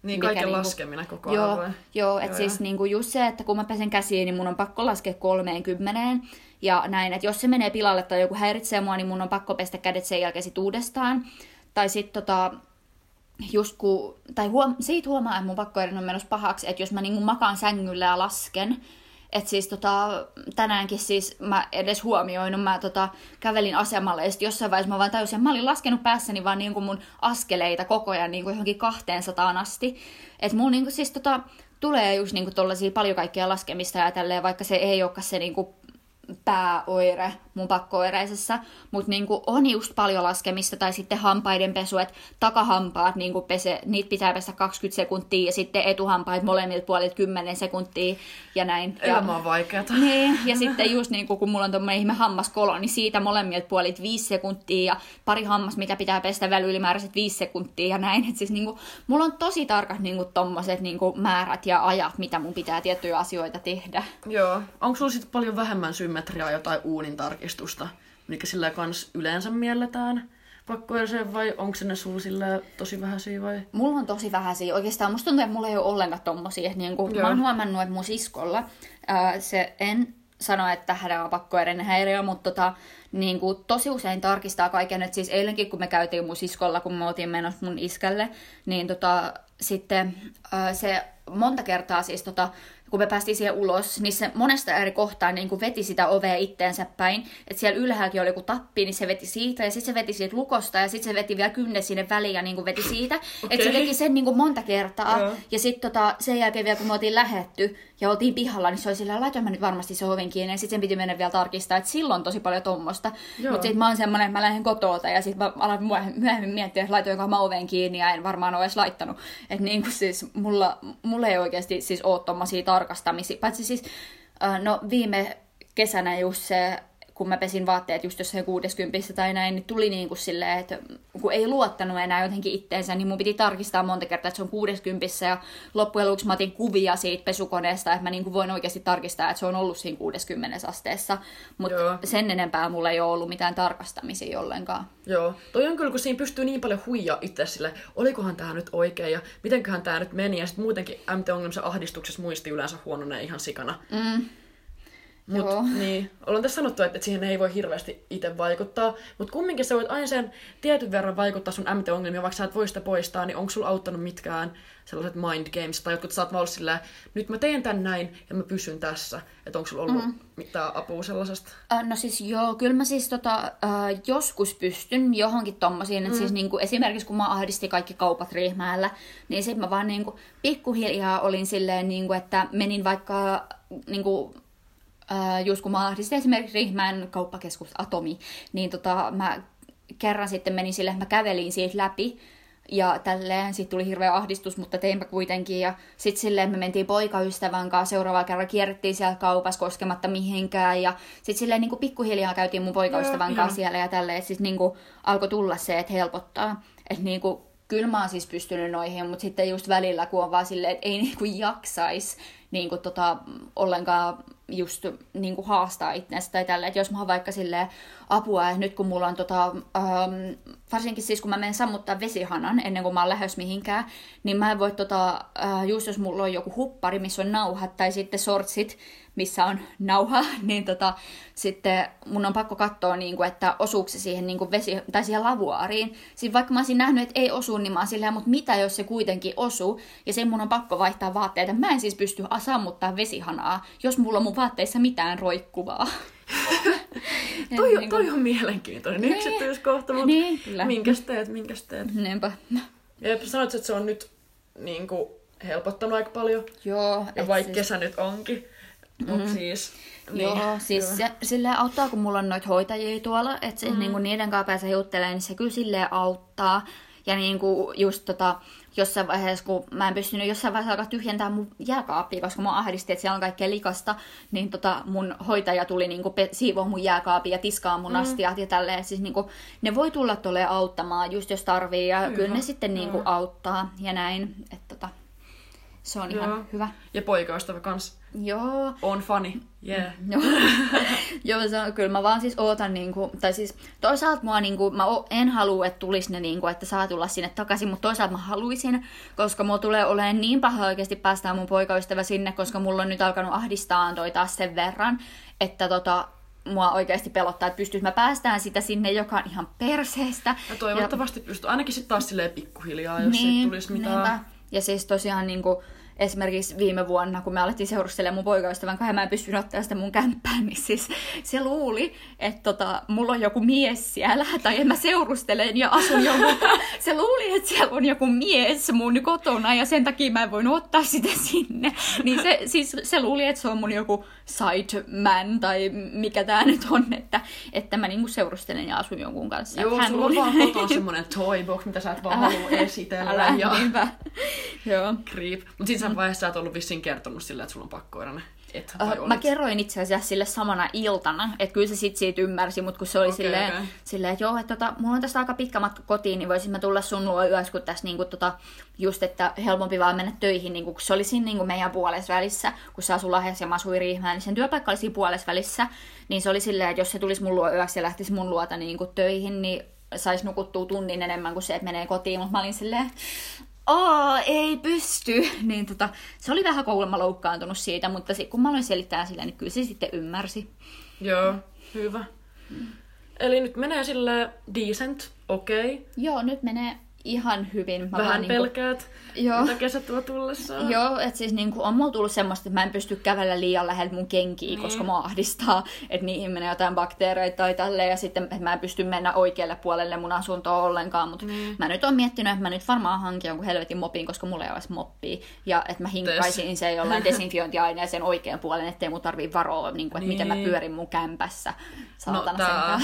Niin, kaiken niinku, laskeminen koko joo, ajan. Joo, että siis niinku just se, että kun mä pesen käsiin, niin mun on pakko laskea kolmeen kymmeneen. Ja näin, että jos se menee pilalle tai joku häiritsee mua, niin mun on pakko pestä kädet sen jälkeen sit uudestaan. Tai sitten tota, just kun, tai huom, siitä huomaa, että mun pakkoiden on menossa pahaksi, että jos mä niin makaan sängyllä ja lasken, että siis tota, tänäänkin siis mä edes huomioinut, mä tota, kävelin asemalle ja jossain vaiheessa mä vaan täysin, mä olin laskenut päässäni vaan niin kuin mun askeleita koko ajan niin kuin johonkin 200 asti. Että mulla niin kuin siis tota, tulee just niin kuin paljon kaikkea laskemista ja tälleen, vaikka se ei olekaan se niin kuin pääoire mun pakkooireisessa, mutta niinku on just paljon laskemista tai sitten hampaiden pesu, että takahampaat niinku pese, niitä pitää pestä 20 sekuntia ja sitten etuhampaat molemmilta puolilta 10 sekuntia ja näin. Elämä on vaikeata. Niin, ja sitten just niinku kun mulla on tommonen ihme hammaskolo, niin siitä molemmilta puolilta 5 sekuntia ja pari hammas, mitä pitää pestä väly ylimääräiset 5 sekuntia ja näin. Et siis niinku, mulla on tosi tarkat niinku tommoset niinku määrät ja ajat, mitä mun pitää tiettyjä asioita tehdä. Joo. Onko sulla sitten paljon vähemmän symmetriaa jotain uunin tarkistus? Tarkistusta, mikä sillä kans yleensä mielletään pakkoeriseen vai onko se ne sulla sillä tosi vähäisiä vai? Mulla on tosi vähäisiä. Oikeastaan musta tuntuu, että mulla ei ole ollenkaan tommosia. Niin kun, mä oon huomannut, että mun siskolla ää, se en sano, että hänellä on pakkoereinen häiriö, mutta tota, niin kuin, tosi usein tarkistaa kaiken. Et siis eilenkin, kun me käytiin mun siskolla, kun me oltiin menossa mun iskälle, niin tota, sitten äh, se monta kertaa siis tota, kun me päästiin siihen ulos, niin se monesta eri kohtaa niin kuin veti sitä ovea itteensä päin. Että siellä ylhäälläkin oli joku tappi, niin se veti siitä, ja sitten se veti siitä lukosta, ja sitten se veti vielä kynne sinne väliin, ja niin kuin veti siitä. Okay. Että se teki sen niin kuin monta kertaa. Joo. Ja sitten tota, sen jälkeen vielä, kun me oltiin lähetty, ja oltiin pihalla, niin se oli sillä laitoin mä nyt varmasti se oven kiinni, ja sitten sen piti mennä vielä tarkistaa, että silloin tosi paljon tommosta. Mutta sitten mä oon semmonen, että mä lähden kotoota, ja sitten mä alan myöhemmin, miettiä, että laitoinko mä oven kiinni, ja en varmaan ole edes laittanut. Että niin kuin siis mulla, mulla ei oikeasti siis ole tommosia tarkastamisia, paitsi siis, no viime kesänä just se, kun mä pesin vaatteet just jossain 60 tai näin, niin tuli niin kuin silleen, että kun ei luottanut enää jotenkin itteensä, niin mun piti tarkistaa monta kertaa, että se on 60 ja loppujen lopuksi mä otin kuvia siitä pesukoneesta, että mä niin kuin voin oikeasti tarkistaa, että se on ollut siinä 60 asteessa, mutta sen enempää mulla ei ole ollut mitään tarkastamisia ollenkaan. Joo, toi on kyllä, kun siinä pystyy niin paljon huijaa itse sille, olikohan tämä nyt oikein ja mitenköhän tämä nyt meni. Ja sitten muutenkin MT-ongelmissa ahdistuksessa muisti yleensä huononee ihan sikana. Mm. Mut, Joo. niin, ollaan tässä sanottu, että, että siihen ei voi hirveästi itse vaikuttaa, mutta kumminkin sä voit aina sen tietyn verran vaikuttaa sun MT-ongelmia, vaikka sä et voi sitä poistaa, niin onko sulla auttanut mitkään sellaiset mind games, tai jotkut saat olla silleen, nyt mä teen tän näin ja mä pysyn tässä, että onko sulla ollut mm. mitään apua sellaisesta? Äh, No siis joo, kyllä mä siis tota, äh, joskus pystyn johonkin tommosiin, että mm. siis niinku, esimerkiksi kun mä ahdistin kaikki kaupat Riihimäellä, niin sit mä vaan niinku, pikkuhiljaa olin silleen, niinku, että menin vaikka niinku, äh, just kun mä ahdistin esimerkiksi Riihimäen kauppakeskus Atomi, niin tota, mä kerran sitten menin sille, että mä kävelin siitä läpi, ja tälleen, sitten tuli hirveä ahdistus, mutta teinpä kuitenkin. Ja sitten silleen me mentiin poikaystävän kanssa seuraavalla kerralla, kierrettiin siellä kaupassa koskematta mihinkään. Ja sitten silleen niin kuin pikkuhiljaa käytiin mun poikaystävän kanssa siellä ja tälleen. Siis niin kuin alkoi tulla se, että helpottaa. Että niin kuin, kyllä mä oon siis pystynyt noihin, mutta sitten just välillä, kun on vaan silleen, että ei niin kuin jaksais niin kuin tota, ollenkaan just niin kuin haastaa itsestä tai tällä, että jos mä oon vaikka silleen apua, ja nyt kun mulla on tota, ähm, varsinkin siis kun mä menen sammuttaa vesihanan ennen kuin mä oon lähes mihinkään, niin mä en voi tota, äh, just jos mulla on joku huppari, missä on nauhat, tai sitten sortsit, missä on nauha, niin tota, sitten mun on pakko katsoa, niin kuin, että osuuko se siihen niin kuin vesi, tai siihen lavuaariin. Siis vaikka mä olisin nähnyt, että ei osu, niin mä silleen, mutta mitä jos se kuitenkin osuu, ja sen mun on pakko vaihtaa vaatteita. Mä en siis pysty sammuttaa vesihanaa, jos mulla on mun vaatteissa mitään roikkuvaa. Toi, Niin toi on mielenkiintoinen Niin. yksityiskohta, mutta Niin, kyllä. minkäs teet, minkäs teet? Niinpä. Ja sanoit, että se on nyt niin kuin, helpottanut aika paljon, Joo. ja vaikka siis- kesä nyt onkin. Mutta siis... Niin, Joo, siis se, silleen auttaa, kun mulla on noita hoitajia tuolla, että se, mm. niin niiden kanssa pääsee juttelemaan, niin se kyllä silleen auttaa. Ja niin kuin just tota, jossain vaiheessa, kun mä en pystynyt jossain vaiheessa alkaa tyhjentää mun jääkaappia, koska mä ahdisti, että siellä on kaikkea likasta, niin tota, mun hoitaja tuli niin kuin siivoa mun jääkaapia ja tiskaa mun mm. astiat ja tälleen. Siis niin kuin, ne voi tulla tuolle auttamaan, just jos tarvii, ja Hyvä. kyllä ne sitten niin kuin auttaa ja näin. Että tota, se on ihan Joo. hyvä. Ja poikaystävä kans Joo, on fani. Yeah. Joo, Joo se on, kyllä mä vaan siis ootan, niinku, tai siis toisaalta mua niinku, mä en halua, että tulisi ne, niinku, että saa tulla sinne takaisin, mutta toisaalta mä haluaisin, koska mulla tulee olemaan niin paha oikeasti päästää mun poikaystävä sinne, koska mulla on nyt alkanut ahdistaa toi taas sen verran, että tota, mua oikeasti pelottaa, että pystyis mä päästään sitä sinne, joka on ihan perseestä. Ja toivottavasti pystyy. Ainakin sitten taas silleen pikkuhiljaa, jos niin, ei tulisi mitään. niinpä. Ja siis tosiaan niin kuin, esimerkiksi viime vuonna, kun me alettiin seurustelemaan mun poikaystävän kanssa, mä en pystynyt ottaa sitä mun kämppään, niin siis se luuli, että tota, mulla on joku mies siellä, tai en mä seurustelen ja asun jonkun, se luuli, että siellä on joku mies mun kotona, ja sen takia mä en voinut ottaa sitä sinne. Niin se, siis se luuli, että se on mun joku sideman, tai mikä tää nyt on, että, että mä niinku seurustelen ja asun jonkun kanssa. Joo, hän sulla on vaan kotona semmonen toybox, mitä sä et vaan halua esitellä. Älä, ja. Joo. creep. Mut siinä mm. vaiheessa sä et ollut vissiin kertonut sillä, että sulla on pakkoida ne. Et, Uh, mä kerroin itse asiassa sille samana iltana, että kyllä se sit siitä ymmärsi, mutta kun se oli okay, silleen, okay. silleen, että joo, että tota, mulla on tästä aika pitkä matka kotiin, niin voisin mä tulla sun luo yössä, kun tässä niinku, tota, just, että helpompi vaan mennä töihin, niinku, kun se oli siinä niinku, meidän puolessa välissä, kun se asui Lahdessa ja mä asuin Riihimäellä, niin sen työpaikka oli siinä puolessa välissä, niin se oli silleen, että jos se tulisi mun luo yöksi ja lähtisi mun luota niinku, töihin, niin saisi nukuttua tunnin enemmän kuin se, että menee kotiin, mutta mä olin silleen, Aa, ei pysty. Niin tota, se oli vähän kuulemma loukkaantunut siitä, mutta sit, kun mä aloin selittää sille, niin kyllä se sitten ymmärsi. Joo, hyvä. Eli nyt menee sille decent, okei. Okay. Joo, nyt menee ihan hyvin. Mä Vähän vaan niinku- pelkäät, Joo. mitä kesä tuo tullessaan. Joo, että siis niinku, on mulla tullut semmoista, että mä en pysty kävellä liian lähellä mun kenkiä, niin. koska mua ahdistaa, että niihin menee jotain bakteereita tai tälleen, ja sitten että mä en pysty mennä oikealle puolelle mun asuntoa ollenkaan, mutta niin. mä nyt oon miettinyt, että mä nyt varmaan hankin jonkun helvetin mopin, koska mulla ei ole moppia, ja että mä hinkkaisin se jollain desinfiointiaineeseen oikean puolen, ettei mun tarvii varoa, niin kuin, että niin. miten mä Niin. pyörin mun kämpässä. No Saatana tää, sentään.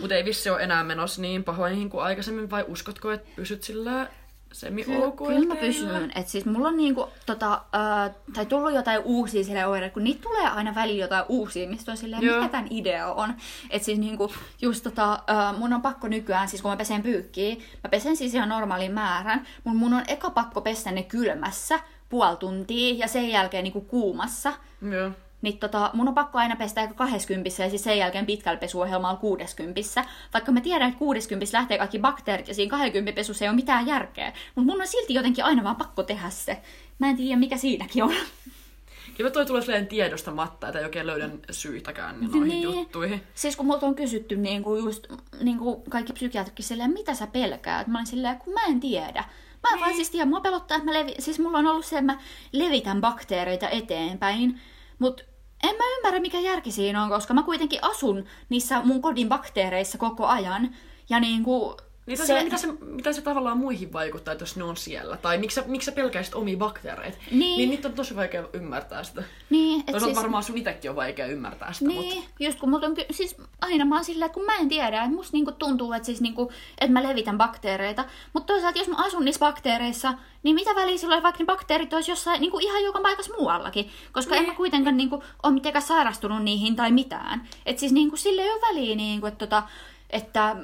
Mutta ei vissi ole enää menossa niin pahoihin kuin aikaisemmin, vai uskotko, että pysyt sillä semi ok Kyllä mä pysyn. Et siis mulla on niinku, tota, ää, tai tullut jotain uusia sille oireille, kun niitä tulee aina välillä jotain uusia, mistä on silleen, Joo. mikä tämän idea on. Et siis niinku, just tota, ää, mun on pakko nykyään, siis kun mä pesen pyykkiä, mä pesen siis ihan normaalin määrän, mun, mun on eka pakko pestä ne kylmässä puoli tuntia ja sen jälkeen niinku kuumassa. Joo. Niin tota, mun on pakko aina pestä eka 20 ja siis sen jälkeen pitkällä pesuohjelmalla 60. Vaikka mä tiedän, että 60 lähtee kaikki bakteerit ja siinä 20 pesussa ei ole mitään järkeä. Mutta mun on silti jotenkin aina vaan pakko tehdä se. Mä en tiedä, mikä siinäkin on. Kiva toi tulee silleen tiedostamatta, että ei oikein löydä syitäkään niin noihin Niin. juttuihin. Siis kun multa on kysytty niin kuin just niin kuin kaikki psykiatrikin silleen, mitä sä pelkäät? Mä olin silleen, kun mä en tiedä. Mä en vaan siis tiedä, mua pelottaa, että mä levi... siis mulla on ollut se, että mä levitän bakteereita eteenpäin, mutta en mä ymmärrä, mikä järki siinä on, koska mä kuitenkin asun niissä mun kodin bakteereissa koko ajan. Ja niin kuin, Niin se... mitä, se, mitä se tavallaan muihin vaikuttaa, että jos ne on siellä? Tai miksi sä, miksi sä pelkäisit omia bakteereita? Niin. niin niitä on tosi vaikea ymmärtää sitä. Niin, et Toisaalta siis, varmaan sun itekin on vaikea ymmärtää sitä, niin, mutta... just kun on, siis aina mä oon silleen, että kun mä en tiedä, että musta niinku tuntuu, että, siis niinku, että mä levitän bakteereita. Mutta toisaalta, jos mä asun niissä bakteereissa, niin mitä väliä sillä on, vaikka ne bakteerit olisi jossain niinku ihan joka paikassa muuallakin. Koska en mä kuitenkaan niinku, ole mitenkään sairastunut niihin tai mitään. Että siis niinku, sille ei ole väliä, niinku, että, tota, että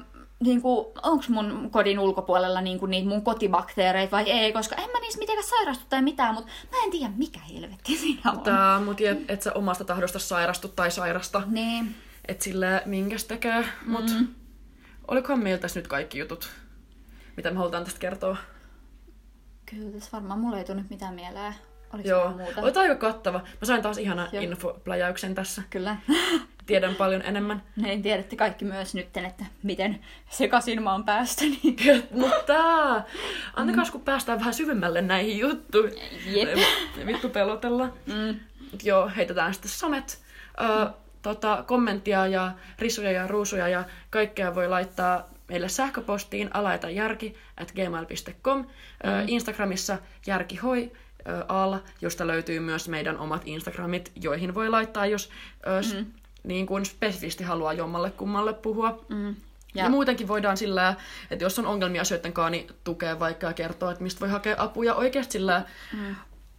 niinku, onko mun kodin ulkopuolella niinku, niitä mun kotibakteereita vai ei, koska en mä niissä mitenkään sairastu tai mitään, mutta mä en tiedä mikä helvetti siinä on. Tää, mutta et, et sä omasta tahdosta sairastu tai sairasta. Niin. Et sillä minkäs tekee. Mut mm. olikohan meillä tässä nyt kaikki jutut, mitä me halutaan tästä kertoa? Kyllä, tässä varmaan mulla ei tule nyt mitään mieleen. Oliko Joo, muuta? olet aika kattava. Mä sain taas ihana Joo. infopläjäyksen tässä. Kyllä. Tiedän paljon enemmän. Näin tiedätte kaikki myös nyt, että miten sekaisin mä oon päästä. Niin... Mutta antakaa, kun päästään vähän syvemmälle näihin juttuihin. Jep. Vittu pelotella. Mm. Joo, heitetään sitten somet. Ö, tota, kommenttia ja risuja ja ruusuja ja kaikkea voi laittaa meille sähköpostiin alaitajärki at gmail.com. Mm. Instagramissa järkihoi alla, josta löytyy myös meidän omat Instagramit, joihin voi laittaa, jos s- niin kuin spesifisti haluaa jommalle kummalle puhua. Mm. Ja, Ja, muutenkin voidaan sillä, että jos on ongelmia asioiden kanssa, niin tukea vaikka ja kertoa, että mistä voi hakea apua. Oikeasti sillä mm.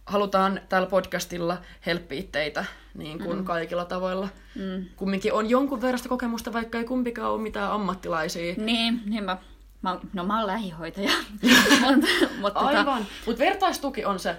halutaan tällä podcastilla helppiä teitä niin kuin mm. kaikilla tavoilla. Mm. Kumminkin on jonkun verran kokemusta, vaikka ei kumpikaan ole mitään ammattilaisia. niin, niin mä, mä, no mä oon lähihoitaja. mutta, mutta tota, Aivan. Mutta vertaistuki on se,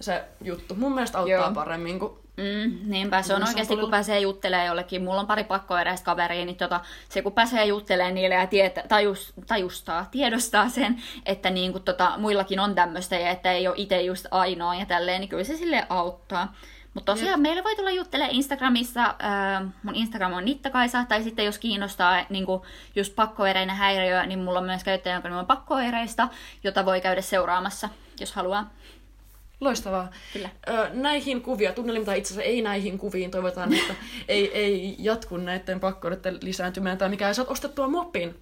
se juttu. Mun mielestä auttaa Joo. paremmin kuin... Mm, niinpä, se on oikeasti, kun pääsee juttelemaan jollekin. Mulla on pari pakkoeräistä kaveria, niin tota, se kun pääsee juttelemaan niille ja tietä, tajus, tajustaa, tiedostaa sen, että niin kuin, tota, muillakin on tämmöistä ja että ei ole itse just ainoa ja tälleen, niin kyllä se sille auttaa. Mutta tosiaan meillä voi tulla juttelemaan Instagramissa, ää, mun Instagram on Nittakaisa, tai sitten jos kiinnostaa niin kuin just pakkoereinen häiriö, niin mulla on myös käyttäjä, jonka on pakkoereistä, jota voi käydä seuraamassa, jos haluaa. Loistavaa. Kyllä. Ö, näihin kuvia, tunnelmiin tai itse asiassa ei näihin kuviin, toivotaan, että ei, ei jatku näiden pakkoiden lisääntymään tai mikä saat ostettua mopin.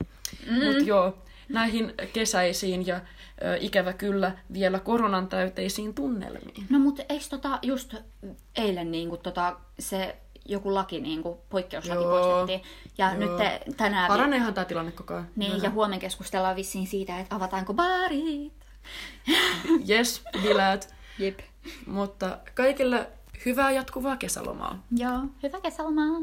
Mm. Mutta joo, näihin kesäisiin ja ö, ikävä kyllä vielä koronan täyteisiin tunnelmiin. No mutta eikö tota just eilen niinku tota se joku laki niinku poikkeuslaki Joo. poistettiin. Ja Joo. nyt te, tänään... Paraneehan tämä tilanne koko ajan. Niin, ja huomenna keskustellaan vissiin siitä, että avataanko baarit. Yes, bileet. Jep. Mutta kaikille hyvää jatkuvaa kesälomaa. Joo, hyvää kesälomaa.